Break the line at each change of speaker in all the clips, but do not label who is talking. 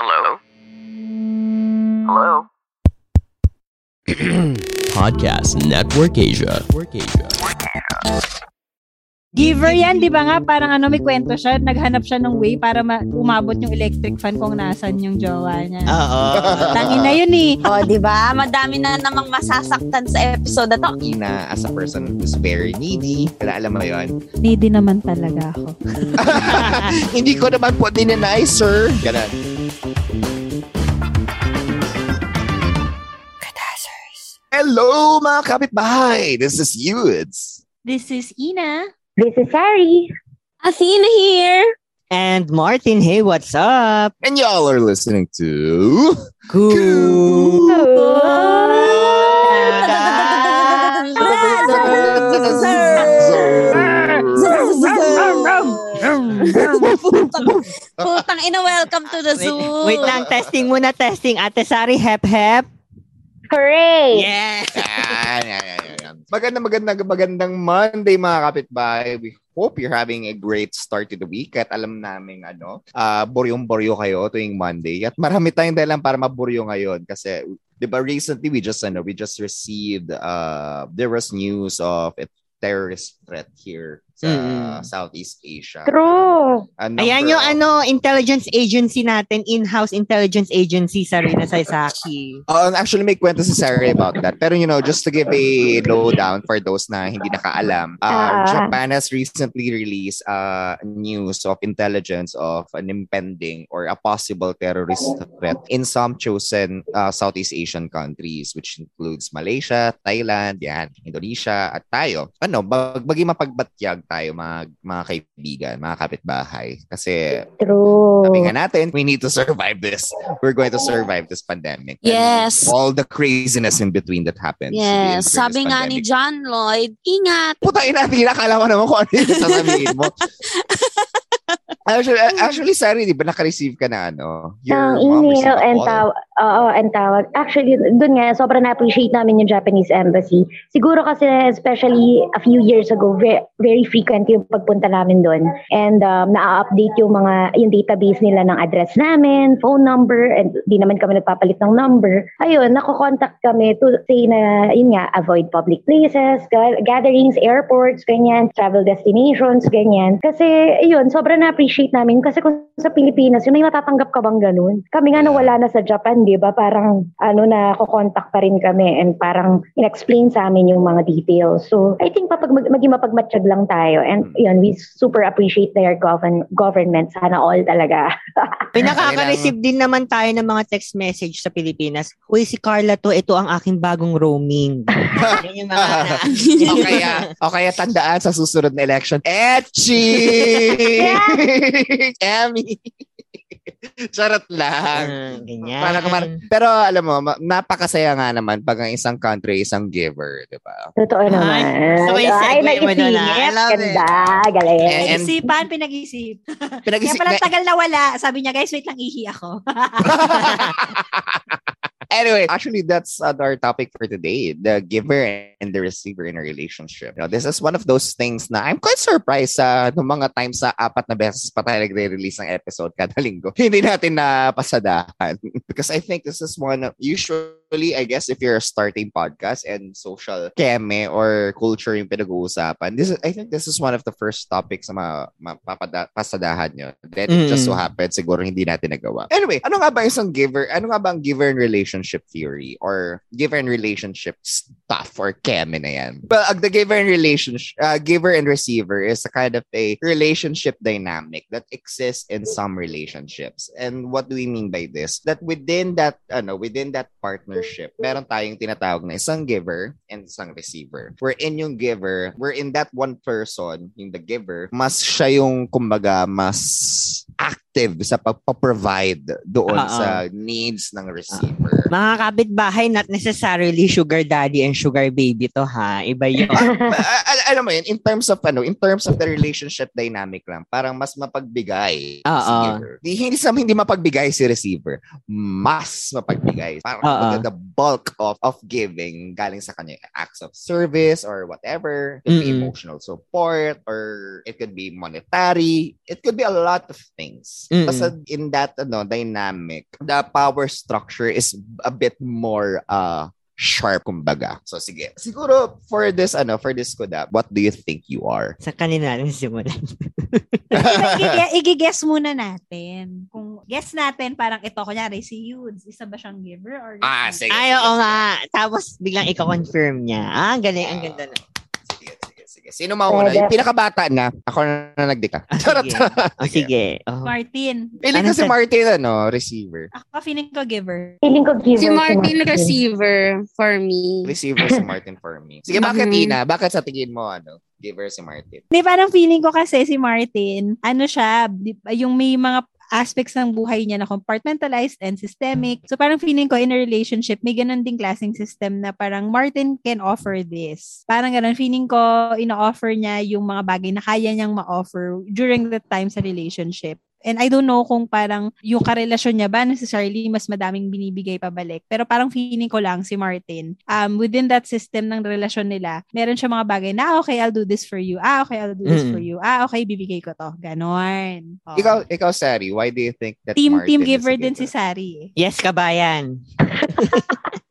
Hello? Hello?
Podcast Network Asia. Network Asia.
Giver yan, di ba nga? Parang ano, may kwento siya. Naghanap siya ng way para ma- umabot yung electric fan kung nasan yung jowa niya.
Oo.
Tangin na yun eh.
O, di ba? Madami na namang masasaktan sa episode na to.
Ina, as a person who's very needy, kaya alam mo yon.
Needy naman talaga ako.
Hindi ko naman po dinenay, sir. Ganun. Hello, mga kapitbahay! This is Yudes.
This is Ina.
This is Harry.
Athena here.
And Martin, hey, what's up?
And y'all are listening to...
Putang ina, welcome to the
Wait,
zoo.
wait lang, testing muna, testing. Ate Sari, hep hep.
Hooray!
Yeah.
Yan, yan, yan, yan, yan. Magandang, Monday, mga kapitbahay. We hope you're having a great start to the week at alam namin ano, ah boryong-boryo kayo tuwing Monday. At marami tayong dahilan para maburyo ngayon kasi 'di ba recently we just ano, we just received uh there was news of a terrorist threat here sa
Mm.
Southeast Asia.
True.
Number
Ayan yung
of-
ano, intelligence agency natin, in-house intelligence agency, Sarina Saisaki.
Uh, actually, may kwento si Sarah about that. Pero, you know, just to give a lowdown for those na hindi nakaalam, uh,
Ah.
Japan has recently released uh, news of intelligence of an impending or a possible terrorist threat in some chosen uh, Southeast Asian countries, which includes Malaysia, Thailand, yan, Indonesia, at tayo. Ano, bag bagi mapagbatyag tayo, mga, mga kaibigan, mga kapitbahay. Kasi
True.
sabi nga natin, we need to survive this. We're going to survive this pandemic. And
Yes.
all the craziness in between that happens.
Yes. Sabi nga ni
pandemic.
John Lloyd, ingat.
Puta ina, tinakala mo naman kung ano yung sasabihin mo. actually, actually, sorry, di ba naka-receive ka na ano?
Ang
mom received
email and tawag. Oo, and tawag. Actually, dun nga, sobrang na-appreciate namin yung Japanese embassy. Siguro kasi, especially a few years ago, very, very frequent yung pagpunta namin dun. And um, na-update yung mga, yung database nila ng address namin, phone number, and di naman kami nagpapalit ng number. Ayun, nako-contact kami to say na, yun nga, avoid public places, ga- gatherings, airports, ganyan, travel destinations, ganyan. Kasi, yun, sobrang na-appreciate namin. Kasi kung sa Pilipinas, yun, may matatanggap ka bang ganun? Kami nga
Yeah.
nawala na sa Japan, di ba? Parang, ano na, kukontak pa rin kami and parang in-explain sa amin yung mga details. So, I think papag mag- maging mapagmatsyag lang tayo. And
Mm.
yun, we super appreciate their govern- government. Sana all talaga.
May nakaka-receive din naman tayo ng mga text message sa Pilipinas. Uy, si Carla to, ito ang aking bagong roaming. Yan yung mga na.
o kaya, o kaya tandaan sa susunod na election, Etchi! Emmy! Charot lang.
Ah, ganyan.
Para kumar- Pero alam mo, napakasaya nga naman pag ang isang country isang giver, di ba?
Totoo naman. Ay, naisip.
love it.
Ganda. Galing.
And-
Pinag-isipan, pinag-isip. Kaya
Pinag-isip
pala
na-
tagal na wala. Sabi niya, guys, wait lang, ihi ako.
anyway, actually, that's uh, our topic for today: the giver and the receiver in a relationship. You know, this is one of those things na I'm quite surprised sa uh, mga times sa apat na beses pa tayo nagre-release ng episode kada linggo. Hindi natin na pasadahan because I think this is one of usually I guess if you're starting podcast and social keme or culture yung pinag-uusapan, this is, I think this is one of the first topics na ma- mapapasadahan nyo. Then it just so
Mm.
happened siguro hindi natin nagawa. Anyway, ano nga ba isang giver? Ano nga ba ang giver and relationship theory or giver and relationship stuff or keme na yan? Well, the giver and relationship, uh, giver and receiver is a kind of a relationship dynamic that exists in some relationships. And what do we mean by this? That within that, ano, within that partnership, meron tayong tinatawag na isang giver and isang receiver. We're in yung giver, we're in that one person, yung the giver, mas siya yung, kumbaga, mas active sa pagpa-provide doon
Oo.
sa needs ng receiver.
Mga kapitbahay, not necessarily sugar daddy and sugar baby to ha. Iba yun.
Ah, al- alam mo yun, in terms of ano, in terms of the relationship dynamic lang, parang mas mapagbigay. Di, hindi sa hindi mapagbigay si receiver, mas mapagbigay. Parang kumbaga, the bulk of of giving galing sa kanya acts of service or whatever. It could be
Mm-mm.
emotional support or it could be monetary. It could be a lot of things.
Mm-mm.
Basta in that ano dynamic, the power structure is a bit more uh sharp kumbaga. So sige. Siguro for this ano, for this Koda, what do you think you are?
sa kanila natin simulan.
Igi- Igigess muna natin. Kung guess natin, parang ito, kunyari, si Yudes, isa ba siyang giver or
Ah, sige.
Ay, oo nga. Tapos biglang iko-confirm niya. Ah, ang galing. Ang ganda na.
Sige. Sino mauna? Yung pinakabata na, ako na nagdika.
Ah,
Charot.
sige. Oh, sige. Oh.
Martin.
Ano
ko si Martin, ano, receiver.
Ako feeling ko giver.
Feeling ko giver
Si Martin
Martin.
receiver for me.
Receiver si Martin for me. Sige, bakit
Mhm.
Ina? Bakit sa tingin mo, ano, giver si Martin?
Hindi, parang feeling ko kasi si Martin, ano siya, yung may mga aspects ng buhay niya na compartmentalized and systemic. So parang feeling ko in a relationship, may ganun ding klaseng system na parang Martin can offer this. Parang ganun, feeling ko ina-offer niya yung mga bagay na kaya niyang ma-offer during the time sa relationship. And I don't know kung parang yung karelasyon niya ba necessarily mas madaming binibigay pabalik. Pero parang feeling ko lang si Martin, um, within that system ng relasyon nila, meron siya mga bagay na, ah, okay, I'll do this for you. Ah, okay, I'll do this
Mm.
for you. Ah, okay, bibigay ko to. Ganon. Oo.
Ikaw, ikaw, Sari, why do you think that
team
Martin
team giver din si? Sari.
Yes, kabayan.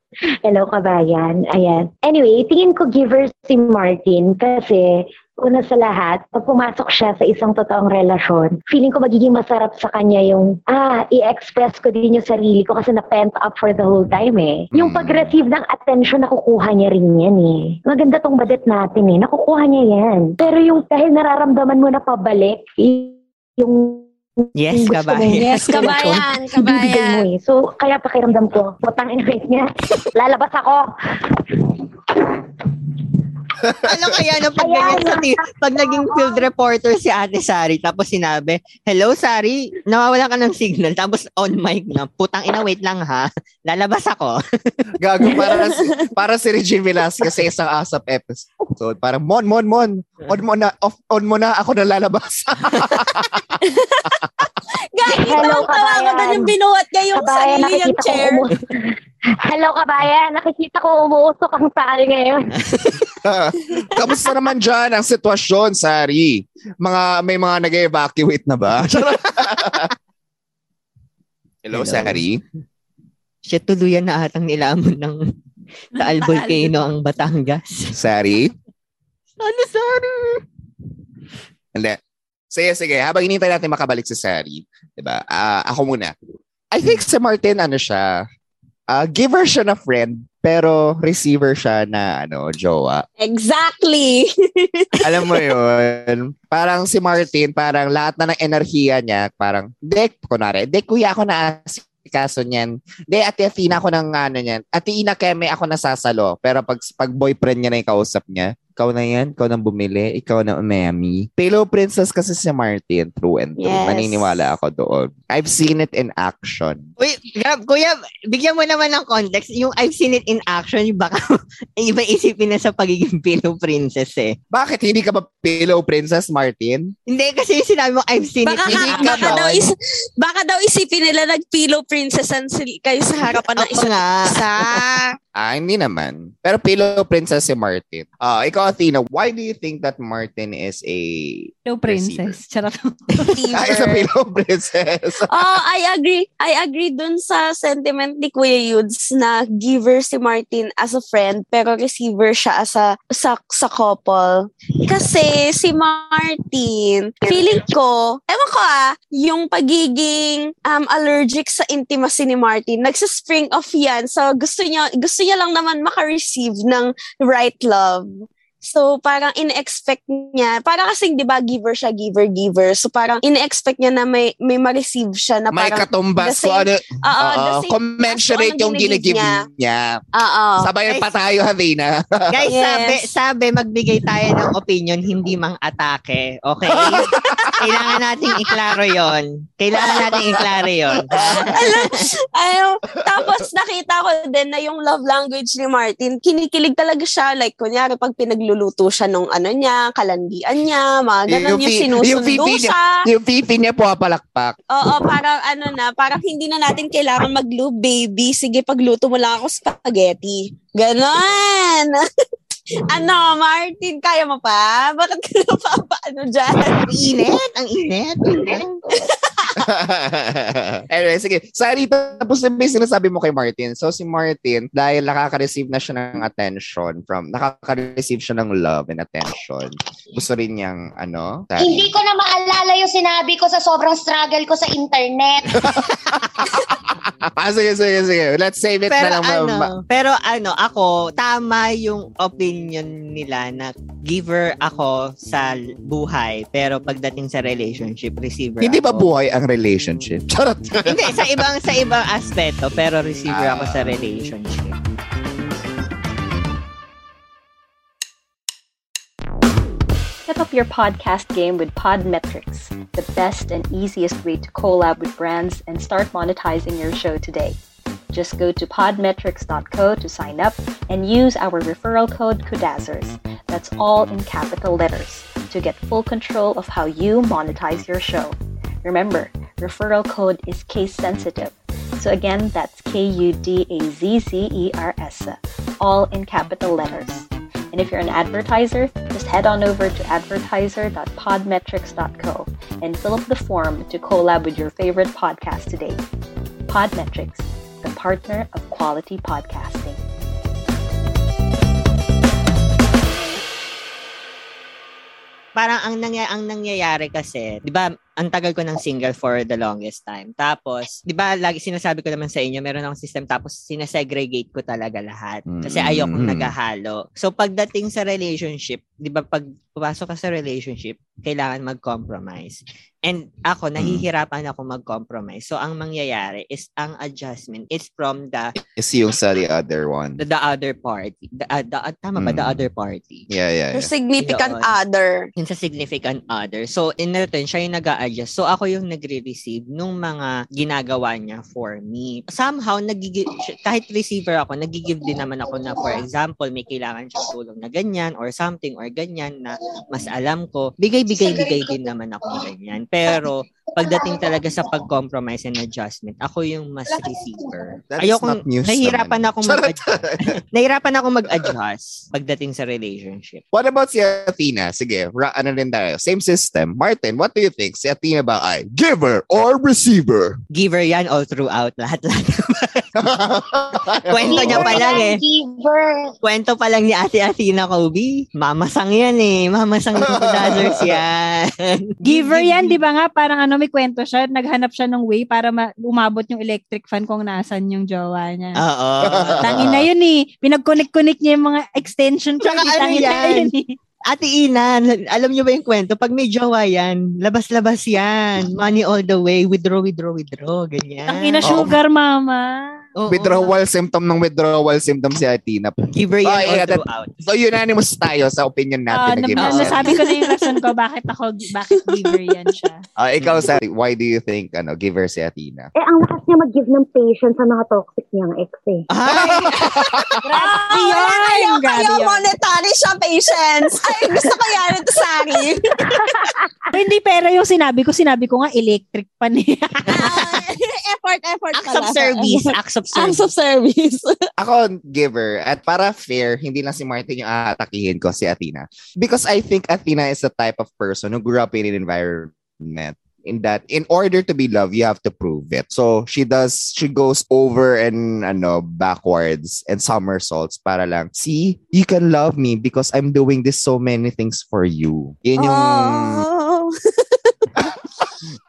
Hello, kabayan. Ayan. Anyway, tingin ko giver si Martin kasi una sa lahat, pag pumasok siya sa isang totoong relasyon, feeling ko magiging masarap sa kanya yung, ah, i-express ko din yung sarili ko kasi na-pent up for the whole time eh. Yung
Mm.
pag-receive ng attention, nakukuha niya rin yan eh. Maganda tong badet natin eh. Nakukuha niya yan. Pero yung dahil nararamdaman mo na pabalik, yung
Yes, kabayan.
Yes, kabayan, kabayan.
eh. So, kaya pakiramdam ko, putang ina niya, lalabas ako.
Ano kaya no pag ganyan sa ti- pag naging field reporter si Ate Sari tapos sinabi, "Hello Sari, nawawala ka ng signal." Tapos on mic na, "Putang ina, wait lang ha. Lalabas ako."
Gago, para, si, para si Regine Velasquez sa isang ASAP episode. Parang, Mon, Mon, Mon, on mo na, off, on mo na, ako na lalabas.
Gagi,
Hello,
tawang-tawa ko doon yung binuhat niya yung
Kabayan,
sarili
ko
chair.
umu- Hello, kabayan. Nakikita ko umuusok ang sari ngayon.
Kamusta naman dyan ang sitwasyon, Sari? Mga, may mga nag-evacuate na ba? Hello,
Hello.
Sari?
Siya tuluyan na atang nilamon ng Taal Volcano ang Batangas.
Sari?
Ano Sari?
Hindi. Sige, sige. Habang inintay natin makabalik si Sari, diba? Ah, ako muna. I think si Martin, ano siya, ah, giver siya na friend, pero receiver siya na, ano, jowa.
Exactly.
Alam mo yun, parang si Martin, parang lahat na ng enerhiya niya, parang, dek, kunwari, dek, kuya ako na kaso niyan. De, ate Athena ako ng ano niyan. Ate Ina Keme ako nasasalo. Pero pag, pag boyfriend niya na yung kausap niya, ikaw na yan, ikaw nang bumili, ikaw na umami. Pillow Princess kasi si Martin, true and true.
Yes.
Naniniwala ako doon. I've seen it in action.
Uy, Gab, kuya, bigyan mo naman ng context. Yung I've seen it in action, yung baka iba isipin na sa pagiging pillow princess eh.
Bakit hindi ka ba Pillow Princess, Martin?
Hindi, kasi yung sinabi mo, I've seen
Baka,
it in
Hindi
ka,
ka
baka,
ba?
daw is, baka daw isipin nila nag-pillow princessan kayo sa harapan ng
nga.
isa.
Ah, hindi naman. Pero Pillow Princess si Martin. Ah, ikaw, Athena, why do you think that Martin is a...
Hello, princess. Charot.
Ah, is a Pillow Princess?
Oh, I agree. I agree dun sa sentiment ni Kuya Yudes na giver si Martin as a friend pero receiver siya as a sa, sa couple. Kasi si Martin, feeling ko, ewan ko ah, yung pagiging um, allergic sa intimacy ni Martin, nagsa-spring off yan. So gusto niya, gusto niya lang naman maka-receive ng right love. So, parang in-expect niya, parang kasing, di ba, giver siya, giver, giver. So, parang in-expect niya na may, may ma-receive siya na
May
parang,
katumbas
the
ko
same-
ano,
Oo,
oo,
the same
commensurate yung ginigive
ginigive
niya.
Oo.
Sabayan
Guys.
pa tayo, Havina.
Guys,
Yes.
sabi, sabi, magbigay tayo ng opinion, hindi mang atake. Okay? Kailangan nating iklaro yon. Kailangan nating iklaro yon.
Ayaw. Tapos nakita ko din na yung love language ni Martin, kinikilig talaga siya. Like, kunyari, pag pinagluluto siya nung ano niya, kalandian niya, mga ganun yung,
pi-
sinusundo
pipi niya,
siya.
yung pipi niya po palakpak.
Oo, parang ano na, parang hindi na natin kailangan mag-lube, baby. Sige, pagluto mo lang ako spaghetti. Ganon. ano, Martin, kaya mo pa? Bakit ka na pa, ano dyan?
Init, ang init.
anyway, sige. Sorry, tapos na may sinasabi mo kay Martin. So, si Martin, dahil nakaka-receive na siya ng attention from, nakaka-receive siya ng love and attention. Gusto rin niyang, ano? Sorry.
Hindi ko na maalala yung sinabi ko sa sobrang struggle ko sa internet.
ah, sige, sige, sige. Let's save it
pero
na lang.
ano,
ma-
pero ano, ako, tama yung opinion nila na giver ako sa buhay, pero pagdating sa relationship, receiver
hindi ba
ako.
buhay ang relationship? Charot.
Hindi, sa ibang sa ibang aspeto, pero receiver
Ah.
ako sa relationship.
Step up your podcast game with Podmetrics, the best and easiest way to collab with brands and start monetizing your show today. Just go to podmetrics.co to sign up and use our referral code KUDAZZERS. That's all in capital letters to get full control of how you monetize your show. Remember, referral code is case sensitive. So again, that's K U D A Z Z E R S, all in capital letters. And if you're an advertiser, just head on over to advertiser.podmetrics.co and fill up the form to collab with your favorite podcast today. Podmetrics, the partner of quality podcasting.
Parang ang, nangy- ang nangyayari kasi, di ba, ang tagal ko ng single for the longest time. Tapos, di ba, lagi sinasabi ko naman sa inyo, meron akong system, tapos sinesegregate ko talaga lahat. Kasi
Mm.
ayokong
Mm.
naghahalo. So, pagdating sa relationship, di ba, pag pumasok ka sa relationship, kailangan mag-compromise. And ako, nahihirapan ako mag-compromise. So, ang mangyayari is, ang adjustment is from the
Is yung sa the other one.
the, the other party. The, uh, the, uh, tama ba? The
Mm.
other party.
Yeah, yeah, yeah.
significant
Yun.
other.
Yung sa significant other. So, in return, siya yung nag adjust So, ako yung nagre-receive nung mga ginagawa niya for me. Somehow, nagigi- kahit receiver ako, nagigive din naman ako na, for example, may kailangan siyang tulong na ganyan or something or ganyan na mas alam ko. Bigay-bigay-bigay din naman ako ganyan. Pero, pagdating talaga sa pag-compromise and adjustment, ako yung mas receiver.
That is
Ayokong,
not news
nahihirapan
naman.
ako mag-adjust. nahihirapan ako mag-adjust pagdating sa relationship.
What about si Athena? Sige, ra- ano din tayo. Same system. Martin, what do you think? Si Athena ba ay giver or receiver?
Giver yan all throughout. Lahat-lahat. Kwento niya pa lang eh.
Giver.
Kwento pa lang ni Ate Athena Kobe. Mamasang yan eh. Mamasang yung dazzers yan.
Giver yan, di ba nga? Parang ano, may kwento siya. Naghanap siya ng way para ma- umabot yung electric fan kung nasan yung jowa niya.
Oo.
Tangin na yun eh. Pinag-connect-connect niya yung mga extension cord.
Tsaka ano yan?
yun eh.
Ate Ina, alam niyo ba yung kwento? Pag may jowa yan, labas-labas yan. Money all the way. Withdraw, withdraw, withdraw. Ganyan.
Tangin na
Oo.
sugar mama.
Oo.
withdrawal symptom ng withdrawal symptom si Athena.
Giver yan
Oh, yeah, that-. So unanimous tayo sa opinion natin na
na, na, nasabi ko na yung rason ko bakit ako, bakit giver yan siya.
Ah, ikaw, Sari, why do you think ano giver si Athena?
Eh, ang lakas niya mag-give ng patience sa mga toxic niyang ex eh.
Ay!
Ah,
yun!
Ayaw
Grabe
kayo
yun.
monetary siya, patience. Ay, gusto ko yan ito, Sari.
Hindi, pero yung sinabi ko, sinabi ko nga electric pa niya.
Effort, effort
Acts
pala.
of service. Acts of
Acts
service.
of service.
Ako, giver. At para fair, hindi lang si Martin yung aatakihin ko, si Athena. Because I think Athena is the type of person who grew up in an environment in that in order to be loved, you have to prove it. So she does, she goes over and ano, backwards and somersaults para lang, see, you can love me because I'm doing this so many things for you. Yun yung,
Oh.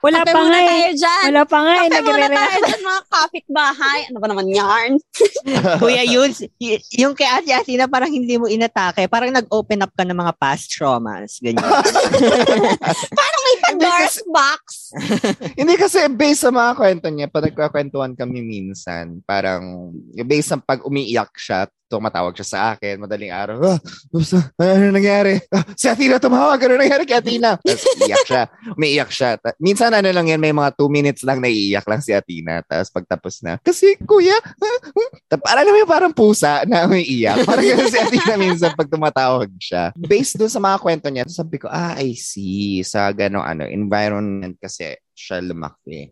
Wala
Kape
pa nga
muna
eh.
tayo dyan.
Wala pa nga eh.
Kape muna tayo dyan, mga kapitbahay. Ano ba naman yarn?
Kuya Yudes, y- yung kay Ate Athena parang hindi mo inatake. Parang nag-open up ka ng mga past traumas. Ganyan.
Parang
Hindi
Dark
kasi,
box.
hindi kasi based sa mga kwento niya, pag nagkakwentuhan kami minsan, parang based sa pag umiiyak siya, tumatawag siya sa akin, madaling araw, ah, ups, ah, ano nangyari? Ah, si Athena tumawag, ano nangyari kay Athena? Tapos iyak siya, umiiyak siya. Ta- minsan ano lang yan, may mga two minutes lang naiiyak lang si Athena. Tapos pagtapos na, kasi kuya, ah, ah." Ta- parang naman parang pusa na umiiyak. Parang ganun si Athena minsan pag tumatawag siya. Based dun sa mga kwento niya, sabi ko, ah, I see. Sa gano'ng ano, environment kasi siya lumaki.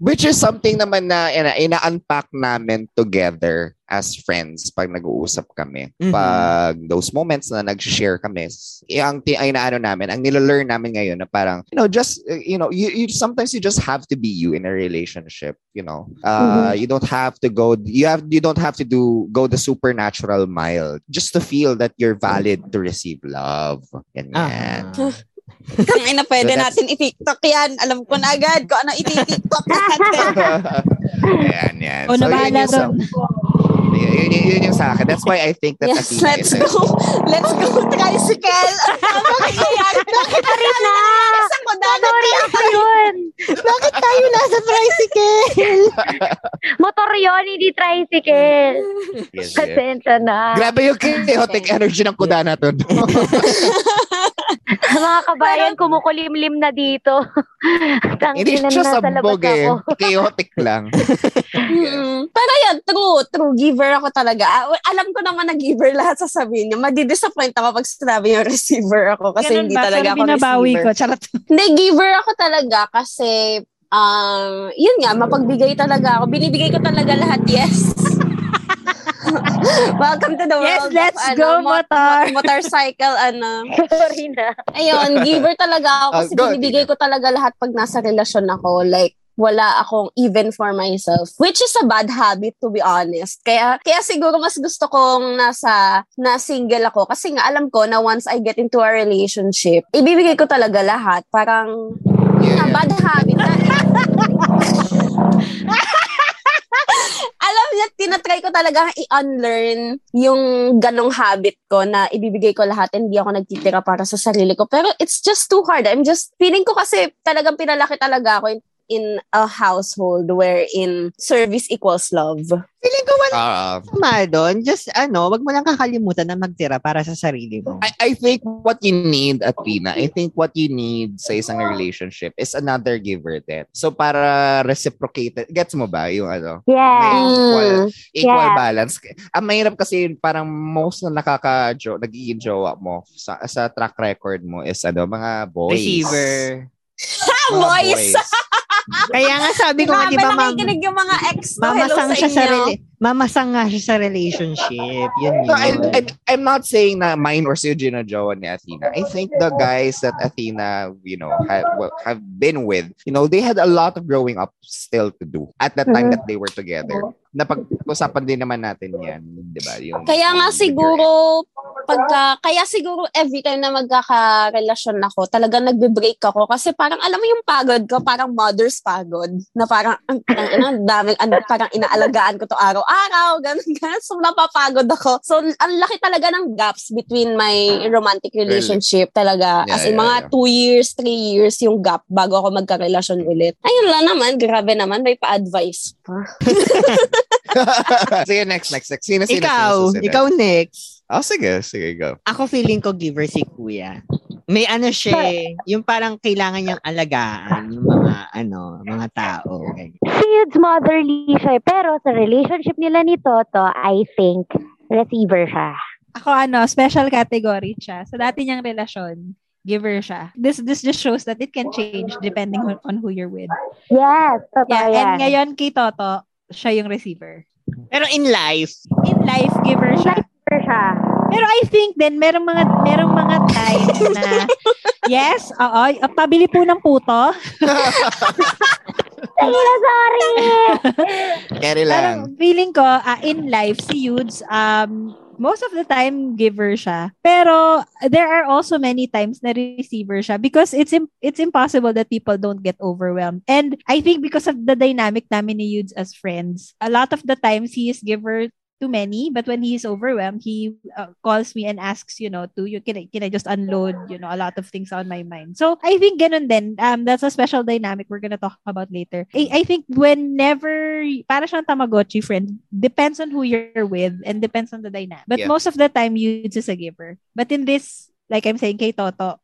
Which is something naman na ina- ina-unpack namin together as friends pag nag-uusap kami.
Mhm.
Pag those moments na nag-share kami, eh, ang ti- ay inaano namin, ang nilo-learn namin ngayon na parang, you know, just, uh, you know, you, you sometimes you just have to be you in a relationship, you know. Uh, You don't have to go, you have, you don't have to do, go the supernatural mile just to feel that you're valid to receive love. Ganyan.
Ah.
Kung ina, pwede
So
natin i-tiktok yan. Alam ko na agad kung ano i-tiktok natin.
Ayan, yan.
O,
So, yun
nabahala
yung. Yun, yun, yun, yun yung sa akin. That's why I think that
yes,
Athena
let's
is
go. Let's go, tricycle. Bakit yan? Bakit
Sorry na!
Ko dagat
Sorry
tayo.
ako yun!
Bakit tayo nasa tricycle?
Motor yun, hindi tricycle.
Yes, yes.
Pasensya na.
Grabe yung chaotic energy ng kuda na to.
Mga kabayan, kumukulimlim na dito.
Hindi siya
na
sabog eh. Chaotic lang.
Mm, pero yan, true, true. Giver ako talaga. Ah, Alam ko naman na giver lahat sasabihin niya. Madi-disappoint ako pag sinabi yung receiver ako kasi
Ganun
hindi
ba?
talaga
Pero
ako
binabawi
receiver.
ko. Charot.
Hindi, giver ako talaga kasi um, yun nga, mapagbigay talaga ako. Binibigay ko talaga lahat, yes. Welcome to the
Yes,
world
let's
of,
go,
ano, mot-
motor.
mot- motorcycle, ano.
Sorry na.
Ayun, giver talaga ako
Ah,
kasi
go,
binibigay ko talaga lahat pag nasa relasyon ako. Like, wala akong even for myself. Which is a bad habit, to be honest. Kaya, kaya siguro mas gusto kong nasa, na single ako. Kasi nga, alam ko na once I get into a relationship, ibibigay ko talaga lahat. Parang,
Yeah.
a bad habit na. alam niya, tinatry ko talaga i-unlearn yung ganong habit ko na ibibigay ko lahat and hindi ako nagtitira para sa sarili ko. Pero it's just too hard. I'm just, feeling ko kasi talagang pinalaki talaga ako in, a household wherein service equals love.
Feeling ko wala
Ah,
sama doon. Just ano, wag mo lang kakalimutan na magtira para sa sarili mo.
I, I think what you need, Athena, I think what you need sa isang relationship is another giver din. So, para reciprocated, gets mo ba yung ano? May
Yeah.
equal, equal
Yeah.
balance. Ang mahirap kasi parang most na nakaka-jo, nagiging jowa mo sa, sa track record mo is ano, mga boys.
Receiver.
Mga
Boys!
Kaya nga sabi ko nga, di ba, ma'am,
nakikinig yung mga ex ko.
Mamasang
sa
siya sa
inyo.
rela- mamasang nga siya sa relationship. Yun
No, I,
yun.
I, I'm not saying na mine or si Gina Jowa ni Athena. I think the guys that Athena, you know, have, have been with, you know, they had a lot of growing up still to do at the time that they were together. Napag-usapan din naman natin yan, di ba? Yung,
Kaya nga
yung-
siguro, pagka, kaya siguro every time na magkakarelasyon ako, talagang nagbe-break ako kasi parang alam mo yung pagod ko, parang mother's pagod, na parang, ang, ang, ang, ang daming, ano, parang inaalagaan ko to araw-araw, ganun, ganun. So, napapagod ako. So, ang laki talaga ng gaps between my romantic relationship talaga.
Yeah,
As in,
yeah,
mga
yeah.
two years, three years yung gap bago ako magkarelasyon ulit. Ayun lang naman, grabe naman, may pa-advice pa.
sige, next, next, next. Sino, sino,
ikaw,
sino, sino?
ikaw next.
Oh, sige, sige, go.
Ako feeling ko giver si kuya. May ano siya, eh, yung parang kailangan niyang alagaan yung mga ano, mga tao.
Yude's motherly siya. eh. Pero sa relationship nila ni Toto, I think, receiver siya.
Ako ano, special category siya. Sa dati niyang relasyon, giver siya. This this just shows that it can change depending on, on who you're with.
Yes, totoo
Yeah,
yan.
and ngayon kay Toto, siya yung receiver.
Pero in life,
In life, giver siya.
Receiver siya.
Pero I think din merong mga merong mga times na yes, oo, uh, pabili po ng puto.
Ayun, sorry!
Carry lang.
Parang feeling ko ah, in life si Yudes um most of the time giver siya. Pero there are also many times na receiver siya because it's im- it's impossible that people don't get overwhelmed. And I think because of the dynamic namin ni Yudes as friends, a lot of the times he is giver too many, but when he's overwhelmed, he uh, calls me and asks, you know, to you can I, can I just unload, you know, a lot of things on my mind. So I think ganun din. Um, that's a special dynamic we're gonna talk about later. I, I think whenever para siyang Tamagotchi friend, depends on who you're with and depends on the dynamic. But
Yeah.
most of the time, you just a giver. But in this, like I'm saying kay Toto,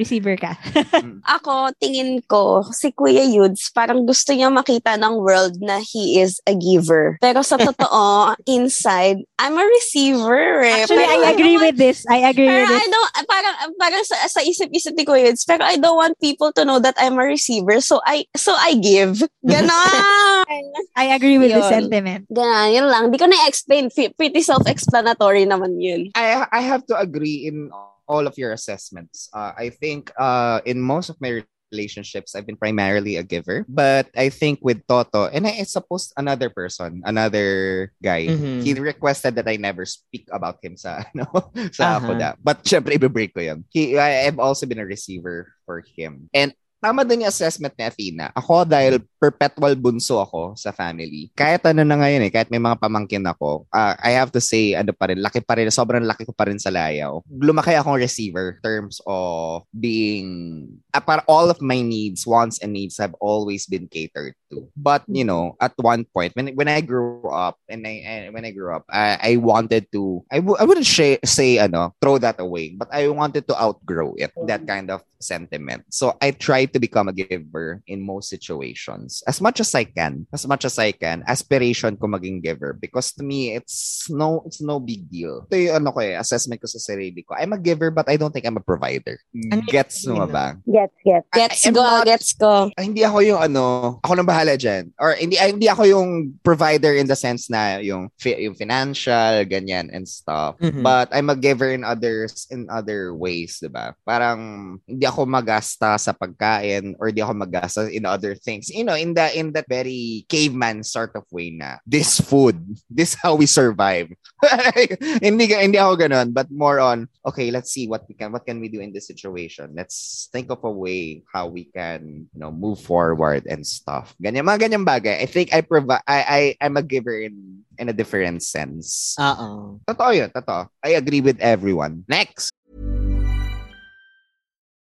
receiver ka.
Ako, tingin ko, si Kuya Yudes, parang gusto niya makita ng world na he is a giver. Pero sa totoo, inside, I'm a receiver eh.
Actually,
Pero
I agree
don't
with this. I agree with
I
this.
don't, parang, parang sa, sa isip-isip ni Kuya Yudes, pero I don't want people to know that I'm a receiver, so I, so I give. Ganon!
I agree with the
Yun.
sentiment.
Ganon, yun lang. Di ko na-explain. Pretty self-explanatory naman yun.
I I have to agree in all of your assessments. Uh, I think uh, in most of my relationships, I've been primarily a giver. But I think with Toto, and I, I suppose another person, another guy,
Mhm.
he requested that I never speak about him sa, ano, sa
Aha.
Apoda. But syempre, i-break ko yun. He, I, I've also been a receiver for him. And tama din yung assessment ni Athena. Ako, dahil perpetual bunso ako sa family, kahit ano na ngayon eh, kahit may mga pamangkin ako, ah, I have to say, ano pa rin, laki pa rin, sobrang laki ko pa rin sa layaw. Lumaki akong receiver in terms of being, ah, para all of my needs, wants and needs have always been catered to. But, you know, at one point, when when I grew up, and I, and when I grew up, I, I wanted to, I, w- I wouldn't say, say, ano, throw that away, but I wanted to outgrow it, that kind of sentiment. So I to become a giver in most situations as much as I can. As much as I can. Aspiration ko maging giver because to me it's no it's no big deal. Ito yung ano ko eh, assessment ko sa sarili ko. I'm a giver but I don't think I'm a provider.
Ano
Gets mo ba?
Gets, gets.
Gets
I
go,
not-
gets go.
Ah, hindi ako yung ano, ako nang bahala dyan. Or hindi ay, hindi ako yung provider in the sense na yung yung financial ganyan and stuff.
Mhm.
But I'm a giver in others in other ways, 'di ba? Parang hindi ako magasta sa pagkain or hindi ako magasta in other things. You know, in the in that very caveman sort of way na this food, this how we survive. hindi hindi ako ganun, but more on okay, let's see what we can what can we do in this situation. Let's think of a way how we can, you know, move forward and stuff. Ganyan mga ganyang bagay. I think I provide I I I'm a giver in in a different sense.
Oo.
Totoo yun, totoo. I agree with everyone. Next.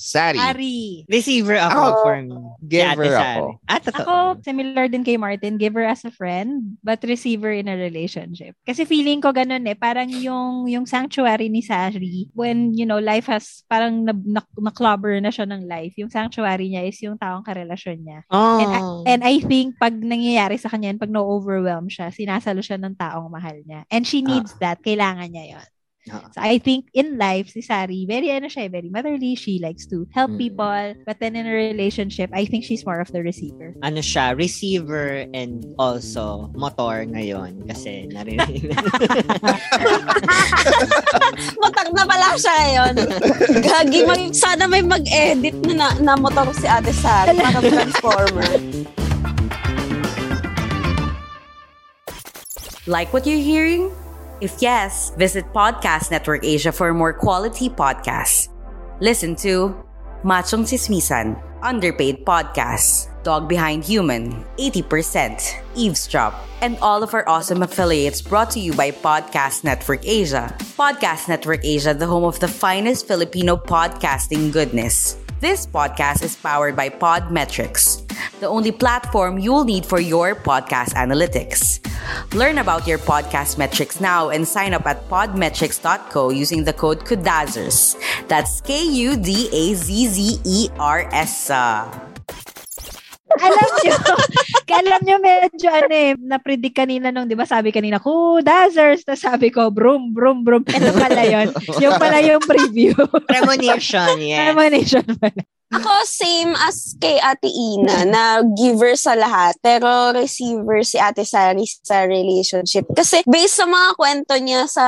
Sari.
Ari.
Receiver ako
Ako,
for me.
giver
Ate
ako.
Sari. Ah.
Ako, similar din kay Martin, giver as a friend, but receiver in a relationship. Kasi feeling ko ganun eh, parang yung, yung sanctuary ni Sari, when, you know, life has, parang na, na, na-clobber na siya ng life, yung sanctuary niya is yung taong karelasyon niya.
Oh.
And, I, and I think pag nangyayari sa kanya, yun, pag na-overwhelm siya, sinasalo siya ng taong mahal niya. And she needs that. Kailangan niya yon.
Ah.
So I think in life, si Sari, very ano siya, very motherly. She likes to help
Mm.
people. But then in a relationship, I think she's more of the receiver.
ano siya, receiver and also motor ngayon kasi narinig.
Motor na pala siya yun. Gagi, mag, sana may mag-edit na, na, na motor si Ate Sari para transformer.
Like what you're hearing? If yes, visit Podcast Network Asia for more quality podcasts. Listen to Machong Sismisan, Underpaid Podcasts, Dog Behind Human, 80%, Eavesdrop, and all of our awesome affiliates brought to you by Podcast Network Asia. Podcast Network Asia, the home of the finest Filipino podcasting goodness. This podcast is powered by Podmetrics. the only platform you'll need for your podcast analytics. Learn about your podcast metrics now and sign up at podmetrics.co using the code KUDAZERS. That's K U D A Z Z E R S. Uh.
Alam nyo, alam nyo medyo ano eh, na-predict kanina nung, di ba sabi kanina, ko, dazzers, tapos sabi ko, brum, brum, brum. Ito pala yun. Yung pala yung preview.
Premonition, yes.
Premonition pala.
Ako, same as kay Ate Ina, na giver sa lahat, pero receiver si Ate Sari sa relationship. Kasi based sa mga kwento niya sa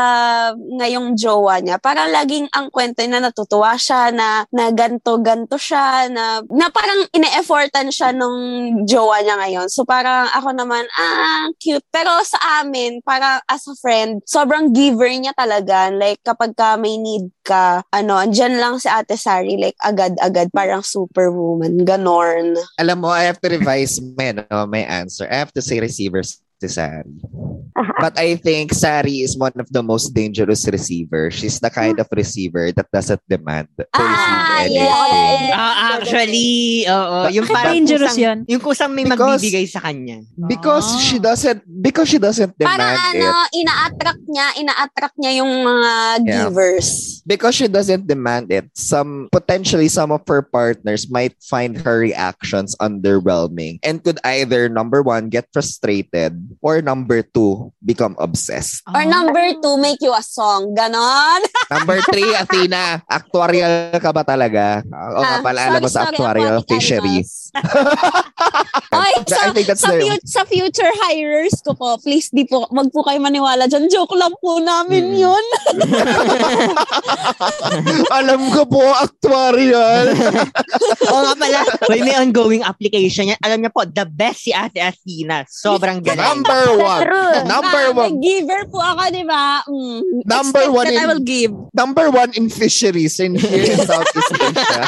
ngayong jowa niya, parang laging ang kwento na natutuwa siya, na, na ganto-ganto siya, na, na parang ine-effortan siya nung jowa niya ngayon. So parang ako naman, ah, cute. Pero sa amin, parang as a friend, sobrang giver niya talaga. Like kapag ka may need ka, ano, andyan lang si Ate Sari, like agad-agad, parang superwoman, ganorn.
Alam mo, I have to revise my, no, my answer. I have to say receivers si Sari. But I think Sari is one of the most dangerous receiver. She's the kind of receiver that doesn't demand to receive anything.
Ah, actually, oo. Yung parang
dangerous
kusang,
yun.
Yung kusang may
Because-
magbibigay sa kanya.
Because she doesn't because she doesn't demand
Parang ano,
it.
ina-attract niya, ina-attract niya yung mga
Yeah.
givers.
Because she doesn't demand it, some potentially some of her partners might find her reactions underwhelming and could either number one get frustrated or number two become obsessed.
Or number two, make you a song. Ganon.
Number three, Athena, actuarial ka ba talaga? O nga
Ah,
pala, alam mo sa actuarial fishery.
Oy,
I
sa,
think that's
sa,
the-
fu- sa future hirers ko po, please di po, wag po kayo maniwala dyan. Joke lang po namin yun.
alam ko po, actuarial.
Oo nga pala, well, may ongoing application yan. Alam niya po, the best si Ate Athena. Sobrang galing.
Number one. Number
Ah,
one.
Giver po ako, di ba? Mm.
Number
Expect
one
that I
in-
will give.
Number one in fisheries in here in Southeast Asia.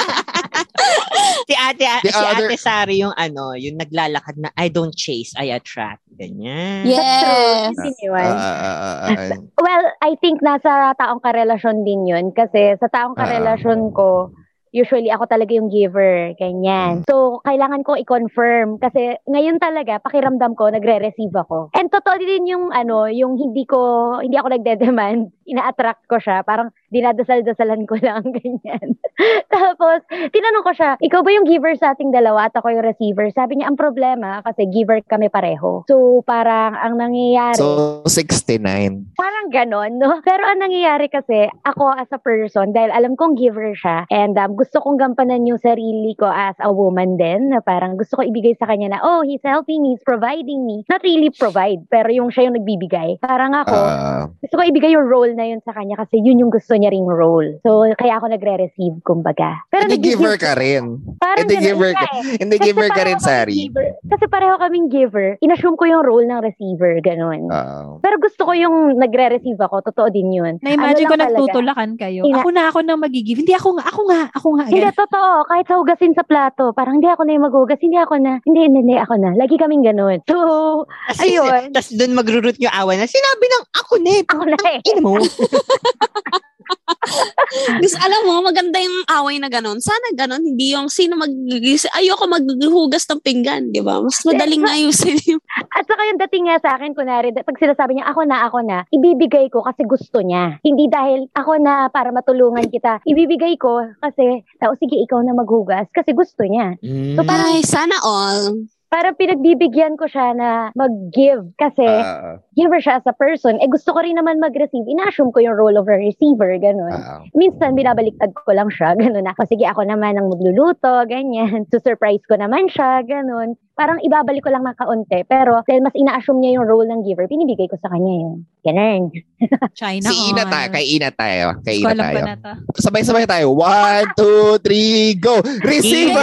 si Ate,
The
si
other-
Ate Sari yung ano, yung naglalakad na I don't chase, I attract. Ganyan.
Yes.
Continuous.
Ah, ah, ah, ah.
Well, I think nasa taong karelasyon din yun. Kasi sa taong
Ah.
karelasyon ko, usually ako talaga yung giver. Ganyan. So, kailangan ko i-confirm. Kasi ngayon talaga, pakiramdam ko, nagre-receive ako. And totoo din yung, ano, yung hindi ko, hindi ako nagde-demand. Ina-attract ko siya. Parang dinadasal-dasalan ko lang, ganyan. Tapos, tinanong ko siya, ikaw ba yung giver sa ating dalawa at ako yung receiver? Sabi niya, ang problema, kasi giver kami pareho. So, parang ang nangyayari,
So, 69.
Parang ganon, no? Pero ang nangyayari kasi, ako as a person, dahil alam kong giver siya, and um, gusto kong gampanan yung sarili ko as a woman din, na parang gusto ko ibigay sa kanya na, oh, he's helping me, he's providing me. Not really provide, pero yung siya yung nagbibigay. Parang ako,
Ah,
gusto ko ibigay yung role na yun sa kanya kasi yun yung gusto niya ring role. So, kaya ako nagre-receive, kumbaga. Pero
hindi giver
nag-give-
ka rin.
Parang
Hindi
ganun
giver ka.
eh.
Hindi giver ka rin, Sari.
giver. Kasi pareho kaming giver. Inassume ko yung role ng receiver, ganun.
Ah.
Pero gusto ko yung nagre-receive ako, totoo din yun.
Na-imagine
Ano
ko nagtutulakan kayo.
Ina-
Ako na ako na magigive. Hindi ako nga, ako nga, ako nga.
Hindi,
Ganun.
totoo. Kahit sa hugasin sa plato, parang hindi ako na yung maghugas, hindi ako na, hindi, hindi, hindi, ako na. Lagi kaming ganun. So, ayun.
Tapos doon magrurut yung awa na, sinabi ng ako na eh.
Ako na eh.
Mo.
Gusto, alam mo, maganda yung away na ganon. Sana ganon, hindi yung sino magigis. Ayoko maghugas ng pinggan, di ba? Mas madaling ayusin yung...
At saka yung dating nga sa akin, kunwari, pag sinasabi niya, ako na, ako na, ibibigay ko kasi gusto niya. Hindi dahil ako na para matulungan kita. Ibibigay ko kasi, oh, sige, ikaw na maghugas kasi gusto niya.
Mm.
So, parang,
Ay, sana all.
parang pinagbibigyan ko siya na mag-give kasi
Ah,
giver siya as a person. Eh, gusto ko rin naman mag-receive. Ina-assume ko yung role of a receiver, ganun.
ah.
minsan binabaliktad ko lang siya, ganun na. O sige, ako naman ang magluluto, ganyan. To surprise ko naman siya, ganun. Parang ibabalik ko lang ng kaunti. Pero dahil mas ina-assume niya yung role ng giver, pinibigay ko sa kanya yun. Ganun.
China
Si Ina tayo. Kay Ina tayo. Kay Ina tayo. Sabay-sabay tayo. One, two, three, go! Receiver!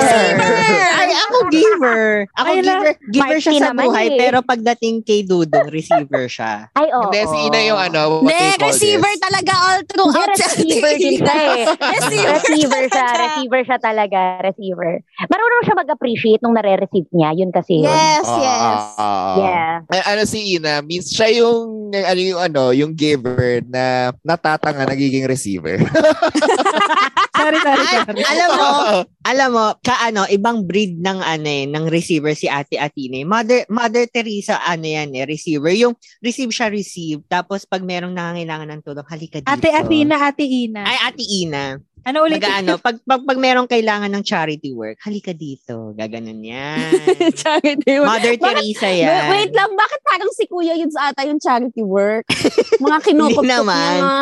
Ay, ako giver. Ako
Ay,
giver. Giver siya sa buhay,
eh.
pero pagdating kay Dudong, receiver siya.
Ay, oo.
Hindi, si Ina yung ano, what call
receiver
this.
talaga all throughout.
Hindi, receiver din siya eh.
receiver,
receiver siya,
talaga.
receiver siya talaga, receiver. Marunong siya mag-appreciate nung nare-receive niya, yun kasi yun.
Yes,
Ah,
yes.
ah.
Yeah.
Ay, ano si Ina, means siya yung ano yung ano, yung giver na natatanga nagiging receiver.
Sorry, sorry, sorry.
alam mo, alam mo, kaano, ibang breed ng ano eh, ng receiver si Ate Atine. Mother Mother Teresa ano yan eh, receiver. Yung receive siya receive, tapos pag merong nangangailangan ng tulong, halika dito.
Ate Athena, Ate Ina.
Ay, Ate Ina.
Ano ulit?
Pag, ano, pag, pag, pag merong kailangan ng charity work, halika dito. Gaganon yan.
charity work.
Mother
Bakit-
Teresa yan.
Wait lang, bakit parang si Kuya yun sa ata yung charity work? Mga kinukupkup
Hindi
niya
naman.
mga,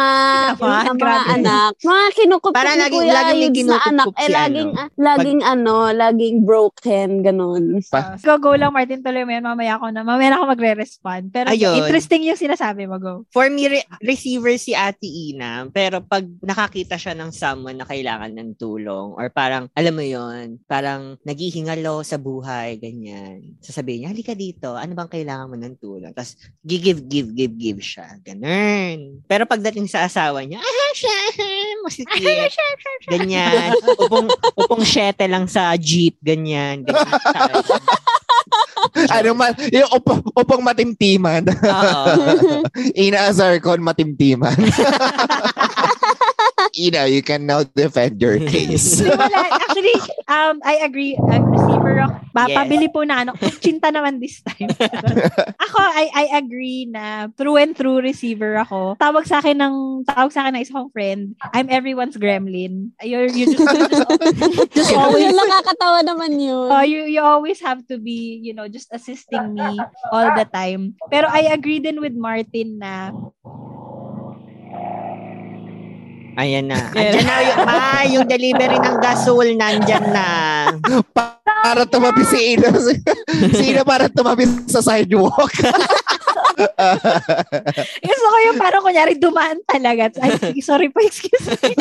naman,
yung sa mga
grabe.
anak. Mga kinukupkup
Parang
ni
laging-
Kuya
laging
na
kinukupkup
anak. Eh, laging,
ano.
ah, laging ano, laging broken, ganun.
Go, go lang, Martin. Tuloy mo yan. Mamaya ako na. Mamaya ako magre-respond. Pero
Ayun.
interesting yung sinasabi mo. Go.
For me, re- receiver si Ate Ina. Pero pag nakakita siya ng someone na kailangan ng tulong or parang, alam mo yon parang naghihingalo sa buhay, ganyan. Sasabihin niya, halika dito. Ano bang kailangan mo ng tulong? Tapos, give, give, give, give siya. Ganun. Pero pagdating sa asawa niya, ah, siya, masikip. Ganyan. Upong, upong syete lang sa jeep, ganyan. ganyan.
ano man, yung up- upang matimtiman.
Oo.
Inaasar ko matimtiman. Ina, you can now defend your case.
Wala. Actually, um, I agree. Uh, receiver ako. Pa-
Yes.
Pabili po na ano. Chinta naman this time. ako, I, I agree na through and through receiver ako. Tawag sa akin ng, tawag sa akin ng isang friend, I'm everyone's gremlin. You're, you just, just, just always,
Yun, nakakatawa naman yun.
uh, you, you always have to be, you know, just assisting me all the time. Pero I agree din with Martin na
Ayan na. Andyan na yung, ma, yung delivery ng gasol, nandyan na.
para tumabi si Ina. si Ina para tumabi sa sidewalk.
Gusto ko yung parang kunyari dumaan talaga. Ay, sorry po, excuse me.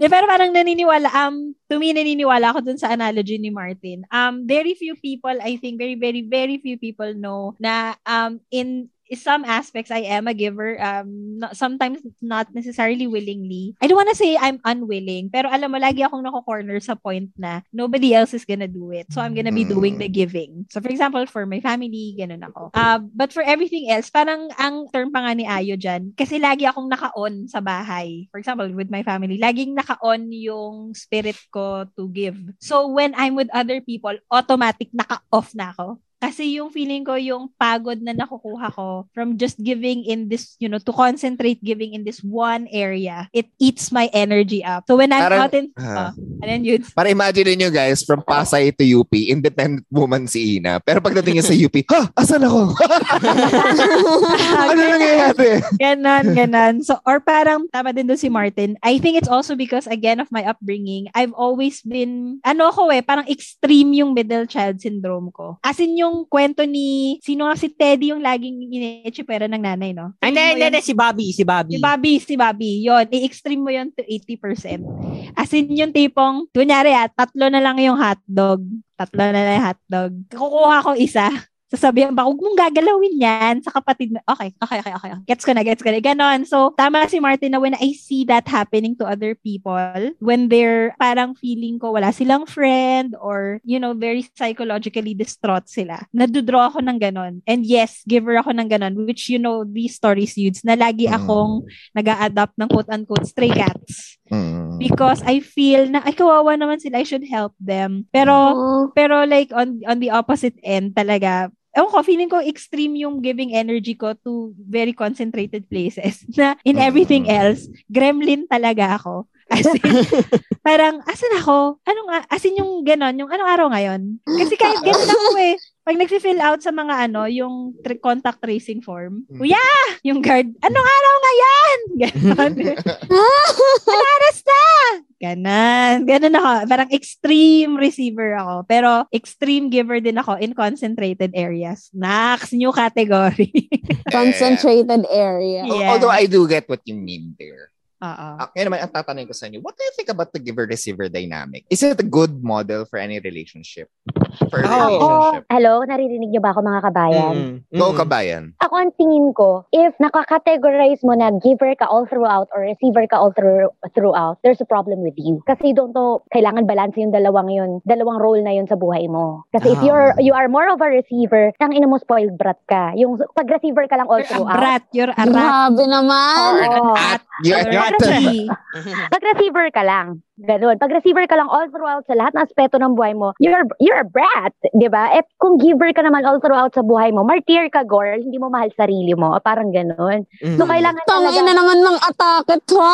Di, pero parang naniniwala, um, to me, naniniwala ako dun sa analogy ni Martin. Um, very few people, I think, very, very, very few people know na um, in some aspects I am a giver um not, sometimes not necessarily willingly. I don't wanna say I'm unwilling pero alam mo lagi akong nako-corner sa point na nobody else is gonna do it. So I'm gonna be doing the giving. So for example for my family ganun ako. Uh, but for everything else parang ang term pa nga ni Ayo dyan kasi lagi akong naka-on sa bahay. For example with my family laging naka-on yung spirit ko to give. So when I'm with other people automatic naka-off na ako kasi yung feeling ko, yung pagod na nakukuha ko from just giving in this, you know, to concentrate giving in this one area, it eats my energy up. So when I'm
Parang-
out in, uh, and then yun,
Para imagine niyo guys, from Pasay to UP, independent woman si Ina. Pero pagdating niya sa UP, ha, asan ako? ano nangyayari?
ganon, ganon. So, or parang, tama din doon si Martin, I think it's also because, again, of my upbringing, I've always been, ano ko eh, parang extreme yung middle child syndrome ko. As in yung kwento ni, sino nga si Teddy yung laging iniechipera ng nanay, no?
Ay, Hindi, hindi, si Bobby, si Bobby.
Si Bobby, si Bobby. Yon, i-extreme mo yon to 80%. As in yung tipong, kunyari ah, tatlo na lang yung hotdog. Tatlo na lang yung hotdog. Kukuha ko isa. Sasabihan ba, huwag mong gagalawin yan sa kapatid mo. Okay, okay, okay, okay. Gets ko na, gets ko na. Ganon. So, tama si Martin na when I see that happening to other people, when they're parang feeling ko wala silang friend or, you know, very psychologically distraught sila, nadudraw ako ng ganon. And yes, giver ako ng ganon, which, you know, these stories, Yudes, na lagi akong nag-a-adopt ng quote-unquote stray cats. Because I feel na, ay, kawawa naman sila, I should help them. Pero, pero like, on, on the opposite end, talaga, Ewan ko, feeling ko extreme yung giving energy ko to very concentrated places. Na in everything else, gremlin talaga ako. As in, parang, asan ako? Ano nga? As in yung ganon, yung anong araw ngayon? Kasi kahit ganon ako eh. Pag nag-fill out sa mga ano, yung tr- contact tracing form, Kuya! Yung guard, anong araw ngayon? Ganon. Anong oras na? Ganon. Ganon ako. Parang extreme receiver ako. Pero extreme giver din ako in concentrated areas. Nax, new category.
Concentrated area.
Yeah.
Although I do get what you mean there.
Oo.
Ah, ngayon naman, ang tatanungin ko sa inyo, what do you think about the giver-receiver dynamic? Is it a good model for any relationship? For a
Ako,
relationship?
hello, naririnig niyo ba ako mga kabayan?
Go, kabayan.
Ako ang tingin ko, if nakakategorize mo na giver ka all throughout or receiver ka all through, throughout, there's a problem with you. Kasi you don't know, kailangan balance yung dalawang yun, dalawang role na yun sa buhay mo. Kasi if
Ah.
you're you are more of a receiver, tang ina mo spoiled brat ka. Yung pag receiver ka lang all
You're a
throughout.
brat. You're a rat.
Grabe naman.
Oo.
At you're,
You're
Mag-receiver, mag-receiver ka lang. Ganun. Pag receiver ka lang all throughout sa lahat ng aspeto ng buhay mo, you're you're a brat, 'di ba? Eh kung giver ka naman all throughout sa buhay mo, martyr ka, girl, hindi mo mahal sarili mo. O, parang ganun. So kailangan
Tangin na naman ng atake to.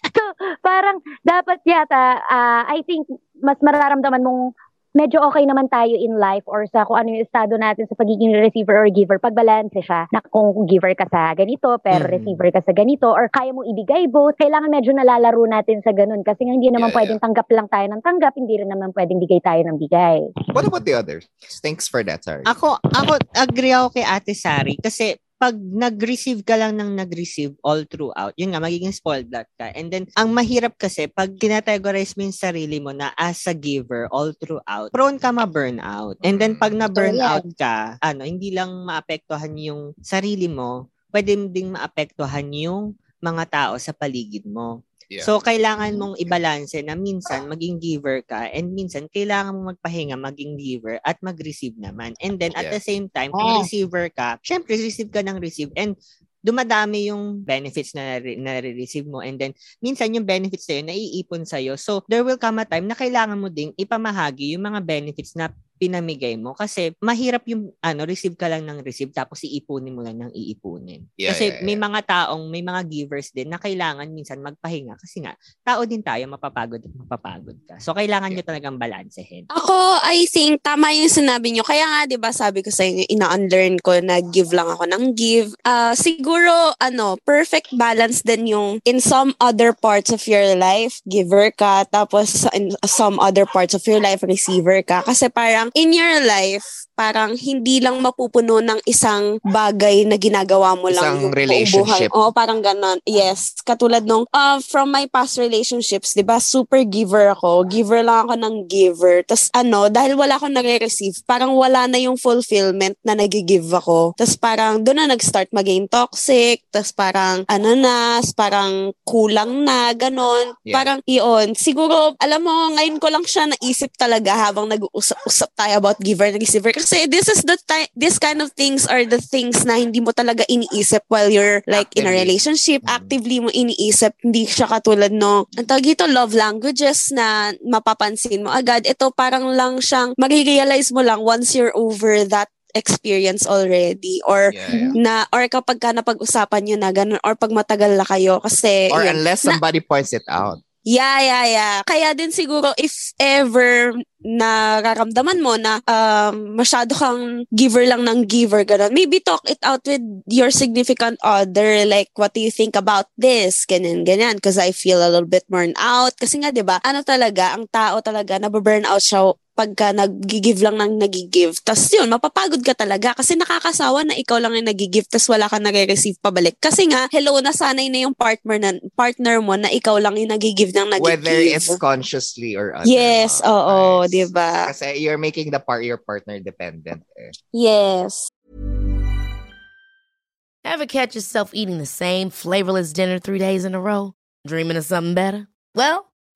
So, parang dapat yata, ah, I think, mas mararamdaman mong medyo okay naman tayo in life or sa kung ano yung estado natin sa pagiging receiver or giver, pag balance siya, na kung giver ka sa ganito, pero
Mm.
receiver ka sa ganito, or kaya mo ibigay both, kailangan medyo nalalaro natin sa ganun kasi nga hindi naman
Yeah,
pwedeng tanggap lang tayo ng tanggap, hindi rin naman pwedeng bigay tayo ng bigay.
What about the others? Thanks for that, sorry.
Ako, ako, agree ako kay Ate Sari kasi pag nag-receive ka lang ng nag-receive all throughout, yun nga, magiging spoiled brat ka. And then, ang mahirap kasi, pag tinategorize mo yung sarili mo na as a giver all throughout, prone ka ma-burnout. And then, pag na-burnout ka, ano, hindi lang maapektuhan yung sarili mo, pwede ding maapektuhan yung mga tao sa paligid mo.
Yeah.
So, kailangan mong ibalanse na minsan maging giver ka and minsan kailangan mong magpahinga maging giver at mag-receive naman. And then, at
Yeah.
the same time, kung
Oh.
receiver ka, syempre, receive ka ng receive and dumadami yung benefits na nare- nare-receive mo and then minsan yung benefits na yun naiipon sa'yo. So, there will come a time na kailangan mo ding ipamahagi yung mga benefits na pinamigay mo kasi mahirap yung ano receive ka lang ng receive tapos iipunin mo lang ng iipunin.
Yeah,
kasi
yeah,
may mga taong may mga givers din na kailangan minsan magpahinga kasi nga tao din tayo mapapagod at mapapagod ka. So kailangan nyo talagang balansehin.
Ako, I think, tama yung sinabi nyo. Kaya nga, di ba, sabi ko sa inyo, ina-unlearn ko na give lang ako ng give. Ah, siguro, ano, perfect balance din yung in some other parts of your life, giver ka, tapos sa- in some other parts of your life, receiver ka. Kasi parang, in your life, parang hindi lang mapupuno ng isang bagay na ginagawa mo lang
Isang
yung
relationship.
Oo, parang ganon. Yes. Katulad nung, uh, from my past relationships, di ba, super giver ako. Giver lang ako ng giver. Tapos ano, dahil wala akong nare-receive, parang wala na yung fulfillment na nagigive ako. Tapos parang doon na nag-start maging toxic. Tapos parang ano na, parang kulang na, ganon.
Yeah.
Parang iyon. Siguro, alam mo, ngayon ko lang siya naisip talaga habang nag-uusap-usap tayo about giver and receiver. Kasi this is the time, this kind of things are the things na hindi mo talaga iniisip while you're like in a
Actively.
relationship.
Mhm.
Actively mo iniisip. Hindi siya katulad no, ang tawag dito, love languages na mapapansin mo agad. Ito parang lang siyang, marirealize mo lang once you're over that experience already or
Yeah, yeah.
na or kapag ka napag-usapan nyo na ganun or pag matagal na kayo kasi
Or
yun.
unless
Na-
somebody points it out.
Yeah, yeah, yeah. Kaya din siguro if ever nararamdaman mo na um, masyado kang giver lang ng giver, ganun, maybe talk it out with your significant other. Like, what do you think about this? Ganyan, ganyan. Because I feel a little bit burned out. Kasi nga, di ba, ano talaga, ang tao talaga, nababurn out siya pagka nag-give lang ng nag-give. Tapos yun, mapapagod ka talaga kasi nakakasawa na ikaw lang yung nag-give tapos wala ka nare-receive pabalik. Kasi nga, hello, nasanay na yung partner, na, partner mo na ikaw lang yung nag-give ng nag-give.
Whether it's consciously or otherwise.
Yes, oo, di ba?
Kasi you're making the part your partner dependent. Eh.
Yes.
Ever catch yourself eating the same flavorless dinner three days in a row? Dreaming of something better? Well,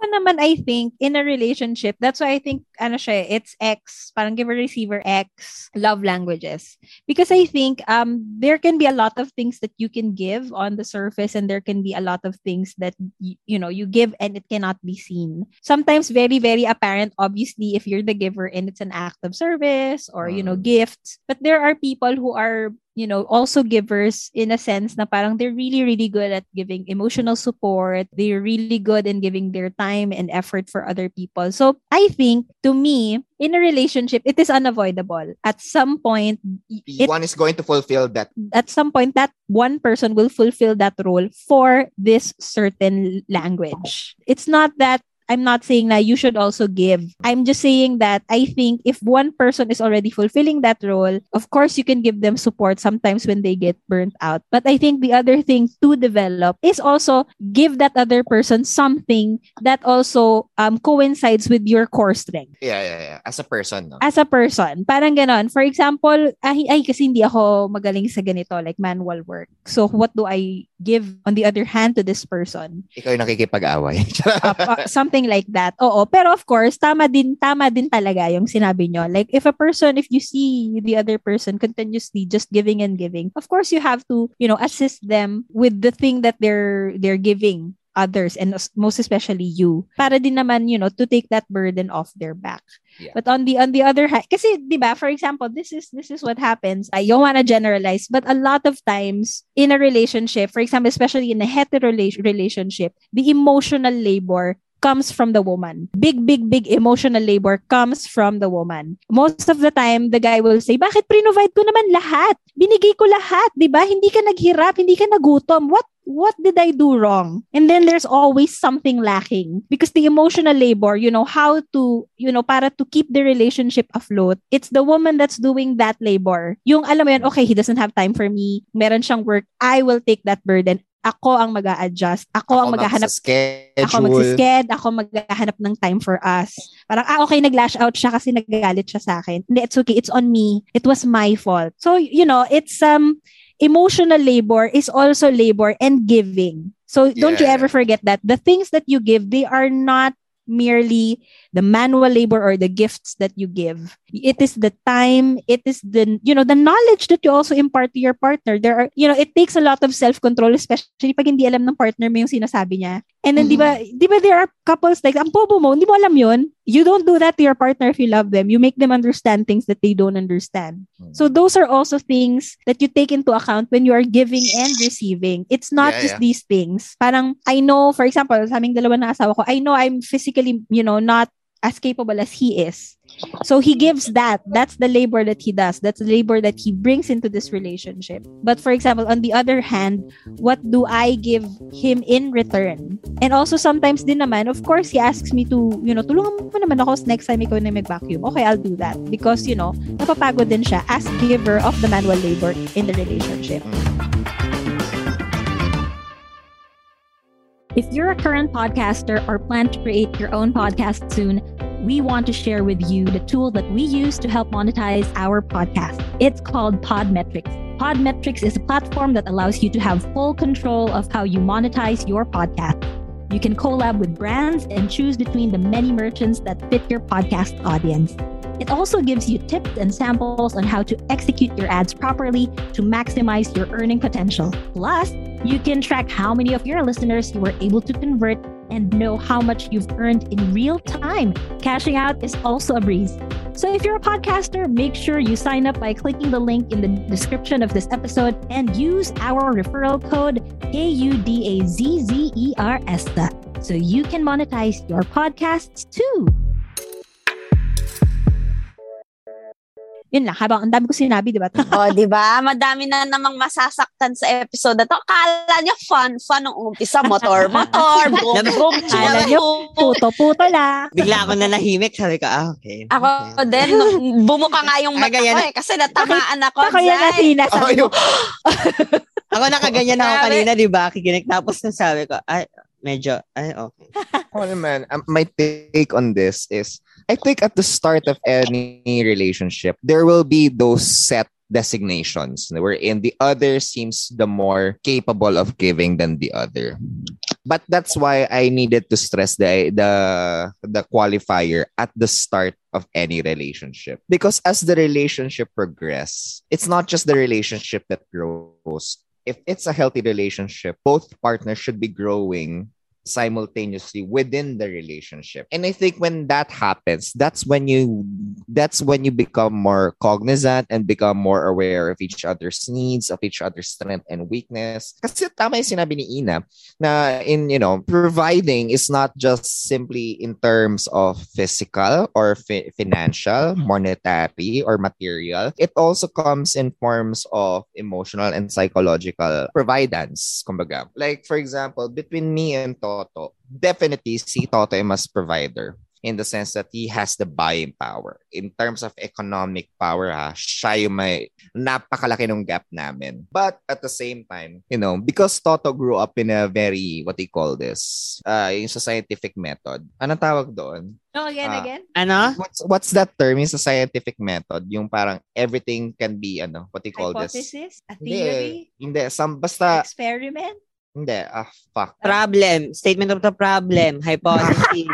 So naman, I think, in a relationship, that's why I think, ano siya, eh, it's X, parang giver, receiver, X, love languages. Because I think um there can be a lot of things that you can give on the surface and there can be a lot of things that, y- you know, you give and it cannot be seen. Sometimes very, very apparent, obviously, if you're the giver and it's an act of service or, you know, gifts. But there are people who are you know, also givers in a sense na parang they're really, really good at giving emotional support. They're really good in giving their time and effort for other people. So I think, to me, in a relationship, it is unavoidable. At some point, it,
One is going to fulfill that.
at some point, that one person will fulfill that role for this certain language. It's not that I'm not saying that you should also give. I'm just saying that I think if one person is already fulfilling that role, of course you can give them support sometimes when they get burnt out. But I think the other thing to develop is also give that other person something that also um, coincides with your core strength.
Yeah, yeah, yeah. As a person, no?
As a person. Parang ganon. For example, ay, ay kasi hindi ako magaling sa ganito, like manual work. So what do I give on the other hand to this person?
Ikaw yung nakikipag-away.
Uh, pa- something like that. Oo. Pero of course, tama din, tama din talaga yung sinabi nyo. Like, if a person, if you see the other person continuously just giving and giving, of course, you have to, you know, assist them with the thing that they're, they're giving others and os- most especially you para din naman you know to take that burden off their back
Yeah.
but on the on the other hand kasi 'di ba for example this is this is what happens I don't want to generalize but a lot of times in a relationship for example especially in a hetero rela- relationship the emotional labor comes from the woman. Big, big, big emotional labor comes from the woman. Most of the time, the guy will say, bakit pre-provide ko naman lahat? Binigay ko lahat, di ba? Hindi ka naghirap, hindi ka nagutom. What what did I do wrong? And then there's always something lacking because the emotional labor, you know, how to, you know, para to keep the relationship afloat, it's the woman that's doing that labor. Yung alam mo yun, okay, he doesn't have time for me. Meron siyang work. I will take that burden. Ako ang mag adjust Ako, ang maghahanap. Ako magsisked, ako maghahanap ng time for us. Parang, ah, okay, nag-lash out siya kasi nagagalit siya sa akin. Hindi, it's okay. It's on me. It was my fault. So, you know, it's, um, emotional labor is also labor and giving. So don't you
Yeah.
ever forget that the things that you give, they are not merely the manual labor or the gifts that you give. It is the time, it is the, you know, the knowledge that you also impart to your partner. There are, you know, it takes a lot of self-control, especially pag hindi alam ng partner mo yung sinasabi niya. And then, di ba, di ba there are couples like, ang bobo mo, hindi mo alam yun. You don't do that to your partner if you love them. You make them understand things that they don't understand. So those are also things that you take into account when you are giving and receiving. It's not
Yeah,
just
yeah.
these things. Parang, I know, for example, sa aming dalawa na asawa ko, I know I'm physically, you know, not as capable as he is. So he gives that. That's the labor that he does. That's the labor that he brings into this relationship. But for example, on the other hand, what do I give him in return? And also sometimes din naman, of course, he asks me to, you know, tulungan mo naman ako next time ikaw na mag-vacuum. Okay, I'll do that. Because, you know, napapagod din siya as giver of the manual labor in the relationship. If you're a current podcaster or plan to create your own podcast soon, we want to share with you the tool that we use to help monetize our podcast. It's called Podmetrics. Podmetrics is a platform that allows you to have full control of how you monetize your podcast. You can collab with brands and choose between the many merchants that fit your podcast audience. It also gives you tips and samples on how to execute your ads properly to maximize your earning potential. Plus, you can track how many of your listeners you were able to convert and know how much you've earned in real time. Cashing out is also a breeze. So if you're a podcaster, make sure you sign up by clicking the link in the description of this episode and use our referral code KUDAZZERS so you can monetize your podcasts too. Yun lang, habang ang dami ko sinabi, di ba?
O, di ba? Madami na namang masasaktan sa episode na to. Kala niyo fun, fun nung umpisa. Motor, motor, boom, boom,
Kala nyo, puto-puto lang.
Bigla ako na nahimik. Sabi ko, ah, okay.
Ako din, nung bumuka nga yung
Ah,
mata ko eh. Kasi natamaan ako.
Ako yan na
Zay.
sinasabi mo.
Ako nakaganyan ako kanina, di ba? Kikinig. Tapos nang sabi ko, ay, medyo, ay, okay.
Oh man, um, my take on this is I think at the start of any relationship, there will be those set designations wherein the other seems the more capable of giving than the other. But that's why I needed to stress the the the qualifier at the start of any relationship. Because as the relationship progresses, it's not just the relationship that grows. If it's a healthy relationship, both partners should be growing simultaneously within the relationship. And I think when that happens, that's when you that's when you become more cognizant and become more aware of each other's needs, of each other's strength and weakness. Kasi tama yung sinabi ni Ina na in, you know, providing is not just simply in terms of physical or fi- financial, monetary or material. It also comes in forms of emotional and psychological providence, kumbaga. Like for example, between me and Todd, Toto, definitely si Toto ay mas provider in the sense that he has the buying power. In terms of economic power, ha, siya yung may napakalaki ng gap namin. But at the same time, you know, because Toto grew up in a very, what do you call this? Uh, yung sa scientific method. Anong tawag doon?
No, again,
Ah.
again.
Ano?
What's, what's that term? Yung sa scientific method, yung parang everything can be, ano, what do you call this?
Hypothesis? A
Hindi,
theory?
hindi. Some, basta,
Experiment?
Hindi, ah, fuck.
Problem. Statement of the problem. Hypothesis.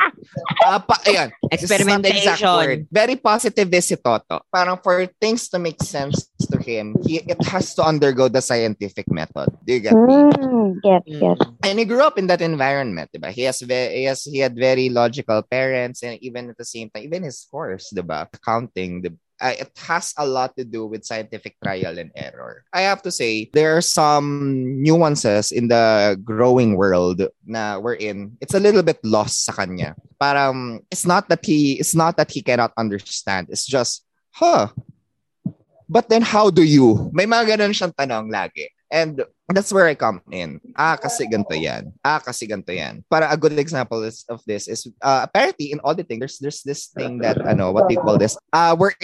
Ah, pa, ayan. This is not the exact
Experimentation.
word. Very positivist si Toto. Parang for things to make sense to him, he, it has to undergo the scientific method. Do you get me?
Mm, get, get.
And he grew up in that environment, diba? He has, ve- he has, he had very logical parents and even at the same time, even his course, diba? Accounting, the uh, it has a lot to do with scientific trial and error. I have to say, there are some nuances in the growing world na we're in. It's a little bit lost sa kanya. Parang, it's not that he, it's not that he cannot understand. It's just, huh, but then how do you? May mga ganun siyang tanong lagi. And that's where I come in. Ah, kasi ganito yan. Ah, kasi ganito yan. Para a good example is, of this is, uh, apparently in auditing, there's there's this thing that, ano, what do you call this? Uh, we're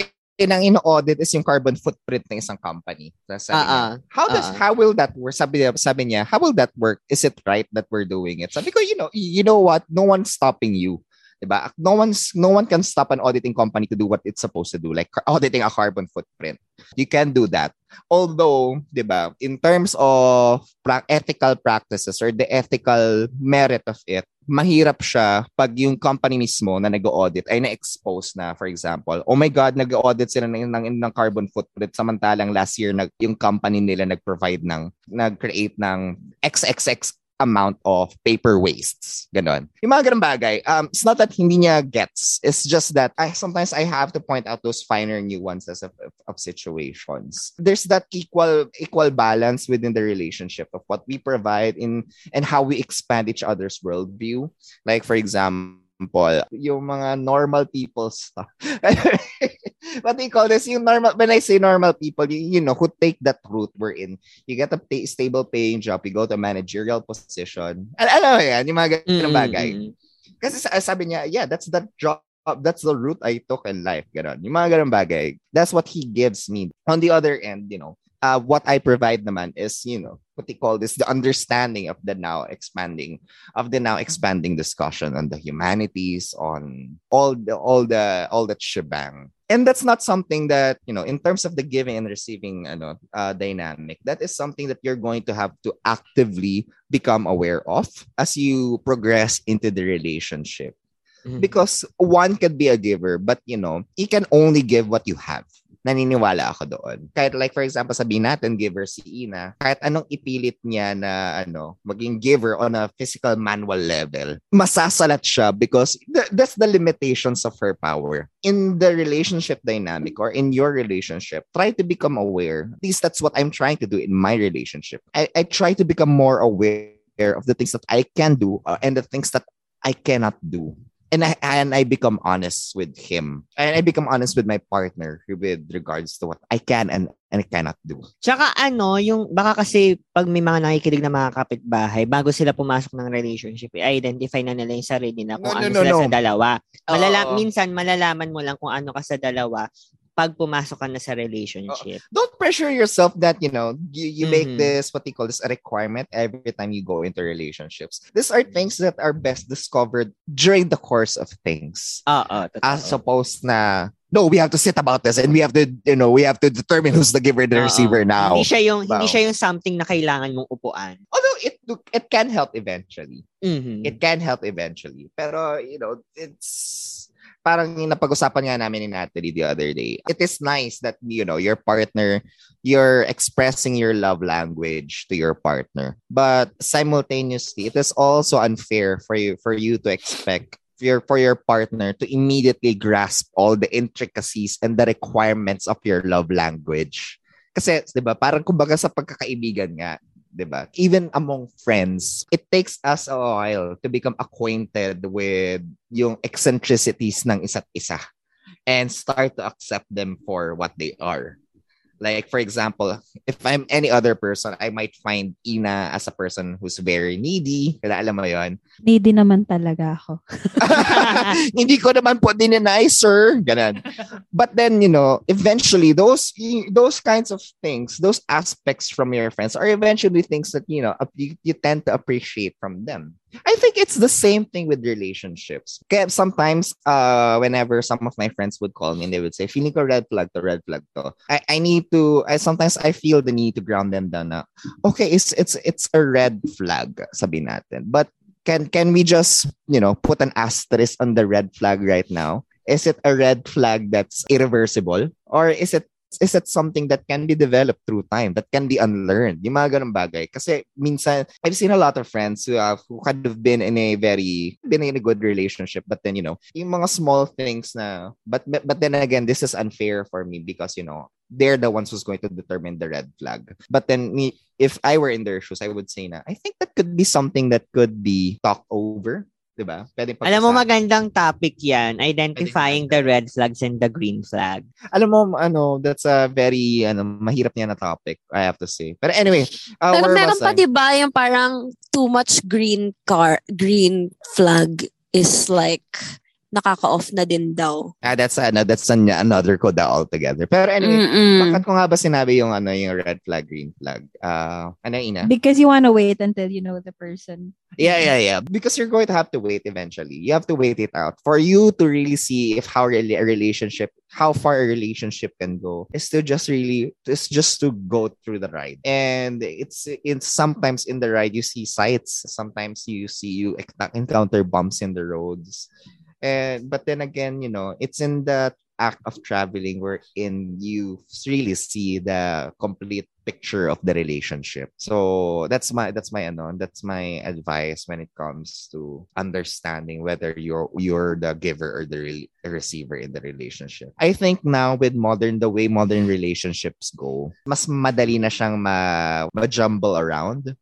ang ino-audit is yung carbon footprint ng isang company. Tapos Sabi niya,
Ah, ah.
how does
ah.
how will that work? Sabi niya, sabi niya, how will that work? Is it right that we're doing it? Sabi ko, you know, you know what? No one's stopping you. Diba? No one's no one can stop an auditing company to do what it's supposed to do, like auditing a carbon footprint. You can do that. Although, diba, in terms of pra- ethical practices or the ethical merit of it, mahirap siya pag yung company mismo na nag-audit ay na-expose na, for example, oh my God, nag-audit sila ng, ng, ng carbon footprint samantalang last year nag, yung company nila nag-provide ng, nag-create ng XXX amount of paper wastes. Ganon. Yung mga ganun bagay, um, it's not that hindi niya gets. It's just that I sometimes I have to point out those finer nuances of, of, of situations. There's that equal equal balance within the relationship of what we provide in and how we expand each other's worldview. Like for example, yung mga normal people stuff. what do you call this? Yung normal, when I say normal people, you, you know, who take that route we're in. You get a pay, stable paying job, you go to a managerial position. Al alam mo yan, yung mga ganun
Mm,
bagay.
mm, mm.
Kasi sa- sabi niya, yeah, that's the job, that's the route I took in life. Ganon. Yung mga ganun bagay. That's what he gives me. On the other end, you know, uh, what I provide naman is, you know, what they call this, the understanding of the now expanding, of the now expanding discussion on the humanities, on all the, all the, all that shebang. And that's not something that, you know, in terms of the giving and receiving ano, uh, dynamic, that is something that you're going to have to actively become aware of as you progress into the relationship. Because one could be a giver, but you know, he can only give what you have. Naniniwala ako doon. Kahit like for example, sabihin natin giver si Ina, kahit anong ipilit niya na ano, maging giver on a physical manual level, masasalat siya because th- that's the limitations of her power. In the relationship dynamic or in your relationship, try to become aware. At least that's what I'm trying to do in my relationship. I, I try to become more aware of the things that I can do uh, and the things that I cannot do. And I and I become honest with him. And I become honest with my partner with regards to what I can and, and I cannot do.
Tsaka ano, yung baka kasi pag may mga nakikinig na mga kapitbahay, bago sila pumasok ng relationship, i-identify na nila yung sarili na kung
No,
ano
no, no,
sila
no.
sa dalawa. Malala,
Oo.
minsan malalaman mo lang kung ano ka sa dalawa pag pumasok ka na sa relationship.
Don't pressure yourself that, you know, you, you make
Mhm.
this, what they call this, a requirement every time you go into relationships. These are things that are best discovered during the course of things.
Oo,
As opposed na, no, we have to sit about this and we have to, you know, we have to determine who's the giver and the
Oo.
receiver now.
Hindi siya yung hindi
Wow.
siya yung something na kailangan mong upuan.
Although it it can help eventually.
Mhm.
It can help eventually. Pero, you know, it's parang yung napag-usapan nga namin ni Natalie the other day. It is nice that, you know, your partner, you're expressing your love language to your partner. But simultaneously, it is also unfair for you for you to expect your for your partner to immediately grasp all the intricacies and the requirements of your love language. Kasi, 'di ba, parang kumbaga sa pagkakaibigan nga, 'di ba? Even among friends, it takes us a while to become acquainted with yung eccentricities ng isa't isa and start to accept them for what they are. Like, for example, if I'm any other person, I might find Ina as a person who's very needy. Kaya alam mo yon
Needy naman talaga ako.
Hindi ko naman po dinenay, sir. Ganun. But then, you know, eventually, those those kinds of things, those aspects from your friends are eventually things that, you know, you, you tend to appreciate from them. I think it's the same thing with relationships. Sometimes, uh, whenever some of my friends would call me and they would say, feeling red flag to, red flag to. I, I need to, I sometimes I feel the need to ground them down na, okay, it's, it's, it's a red flag, sabi natin. But can, can we just, you know, put an asterisk on the red flag right now? Is it a red flag that's irreversible? Or is it is it something that can be developed through time, that can be unlearned? Yung mga ganun bagay. Kasi minsan, I've seen a lot of friends who have who kind of been in a very, been in a good relationship, but then, you know, yung mga small things na, but, but then again, this is unfair for me because, you know, they're the ones who's going to determine the red flag. But then, me, if I were in their shoes, I would say na, I think that could be something that could be talked over 'di ba? Pwede
Alam mo magandang topic 'yan, identifying the red flags and the green flag.
Alam mo ano, that's a very ano mahirap niya na topic, I have to say. But anyway, uh,
Pero meron pa 'di ba yung parang too much green car green flag is like nakaka-off na din daw.
Ah, that's ano, that's an, another code altogether. Pero anyway, Mm-mm. bakit ko nga ba sinabi yung ano, yung red flag, green flag? Uh, ano, Ina?
Because you wanna wait until you know the person.
Yeah, yeah, yeah. Because you're going to have to wait eventually. You have to wait it out for you to really see if how really a relationship, how far a relationship can go. Is to just really, it's just to go through the ride. And it's it's sometimes in the ride you see sights. Sometimes you see you encounter bumps in the roads and but then again, you know, it's in the act of traveling wherein you really see the complete picture of the relationship. So that's my that's my ano, that's my advice when it comes to understanding whether you're you're the giver or the re- receiver in the relationship. I think now with modern the way modern relationships go, mas madali na siyang ma, ma-jumble around.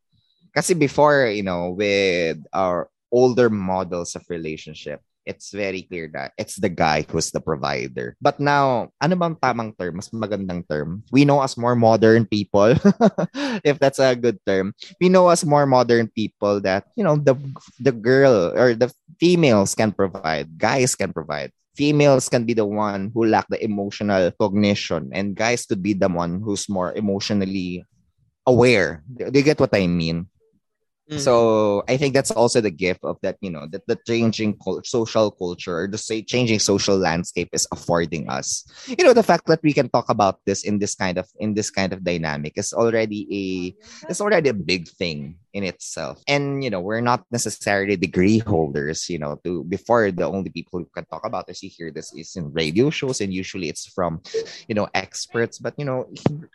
Kasi before, you know, with our older models of relationship, it's very clear that it's the guy who's the provider. But now, ano bang tamang term? Mas magandang term. We know as more modern people, if that's a good term, we know as more modern people that, you know, the the girl or the females can provide, guys can provide. Females can be the one who lack the emotional cognition, and guys could be the one who's more emotionally aware. Do you get what I mean? So mm-hmm. I think that's also the gift of that, you know, that the changing social culture the say changing social landscape is affording us. You know, the fact that we can talk about this in this kind of in this kind of dynamic is already a oh, it's already a big thing in itself. And you know, we're not necessarily degree holders, you know, to before the only people who can talk about this, you hear this is in radio shows, and usually it's from, you know, experts. But you know,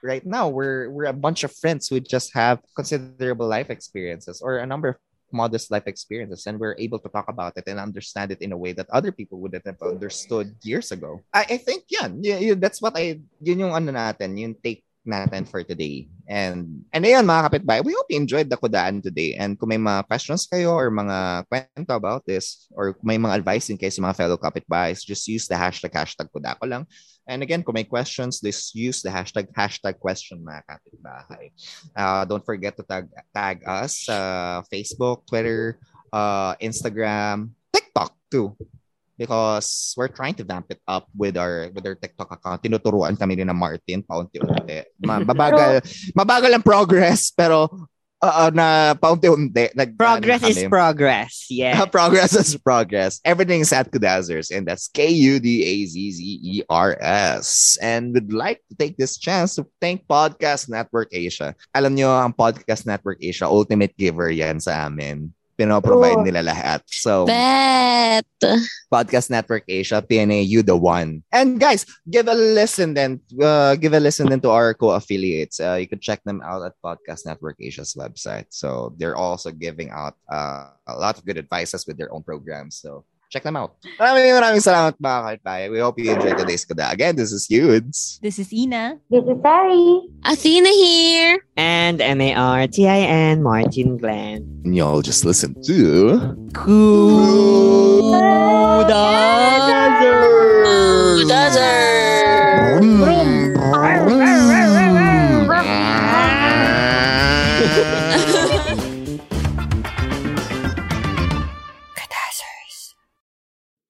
right now we're we're a bunch of friends who just have considerable life experiences or a number of modest life experiences and we're able to talk about it and understand it in a way that other people wouldn't have understood years ago. I, I think yeah, yeah, that's what I yun yung ano natin, yung take natin for today. And, and ayun mga kapitbahay, we hope you enjoyed the kudaan today. And kung may mga questions kayo or mga kwento about this, or may mga advice in case mga fellow kapitbahays, just use the hashtag hashtag kudako lang. And again, kung may questions, just use the hashtag hashtag question mga kapitbahay. Uh, don't forget to tag, tag us uh, Facebook, Twitter, uh, Instagram, TikTok too because we're trying to vamp it up with our with our TikTok account. Tinuturuan kami ni na Martin paunti-unti. Mabagal, mabagal ang progress pero uh, na paunti-unti. Nag,
progress ano, is progress. Yeah.
progress is progress. Everything is at Kudazzers and that's K-U-D-A-Z-Z-E-R-S. And would like to take this chance to thank Podcast Network Asia. Alam nyo, ang Podcast Network Asia, ultimate giver yan sa amin pinoprovide nila lahat. So,
Bet!
Podcast Network Asia, PNA, you the one. And guys, give a listen then, uh, give a listen then to our co-affiliates. Uh, you can check them out at Podcast Network Asia's website. So, they're also giving out uh, a lot of good advices with their own programs. So, check them out. Maraming maraming salamat mga kaitbay. We hope you enjoyed today's kuda. Again, this is Yudes.
This is Ina.
This is Sari.
Athena here.
And M-A-R-T-I-N, Martin Glenn.
And y'all just listen to...
Kudazzers!
Kudazzers!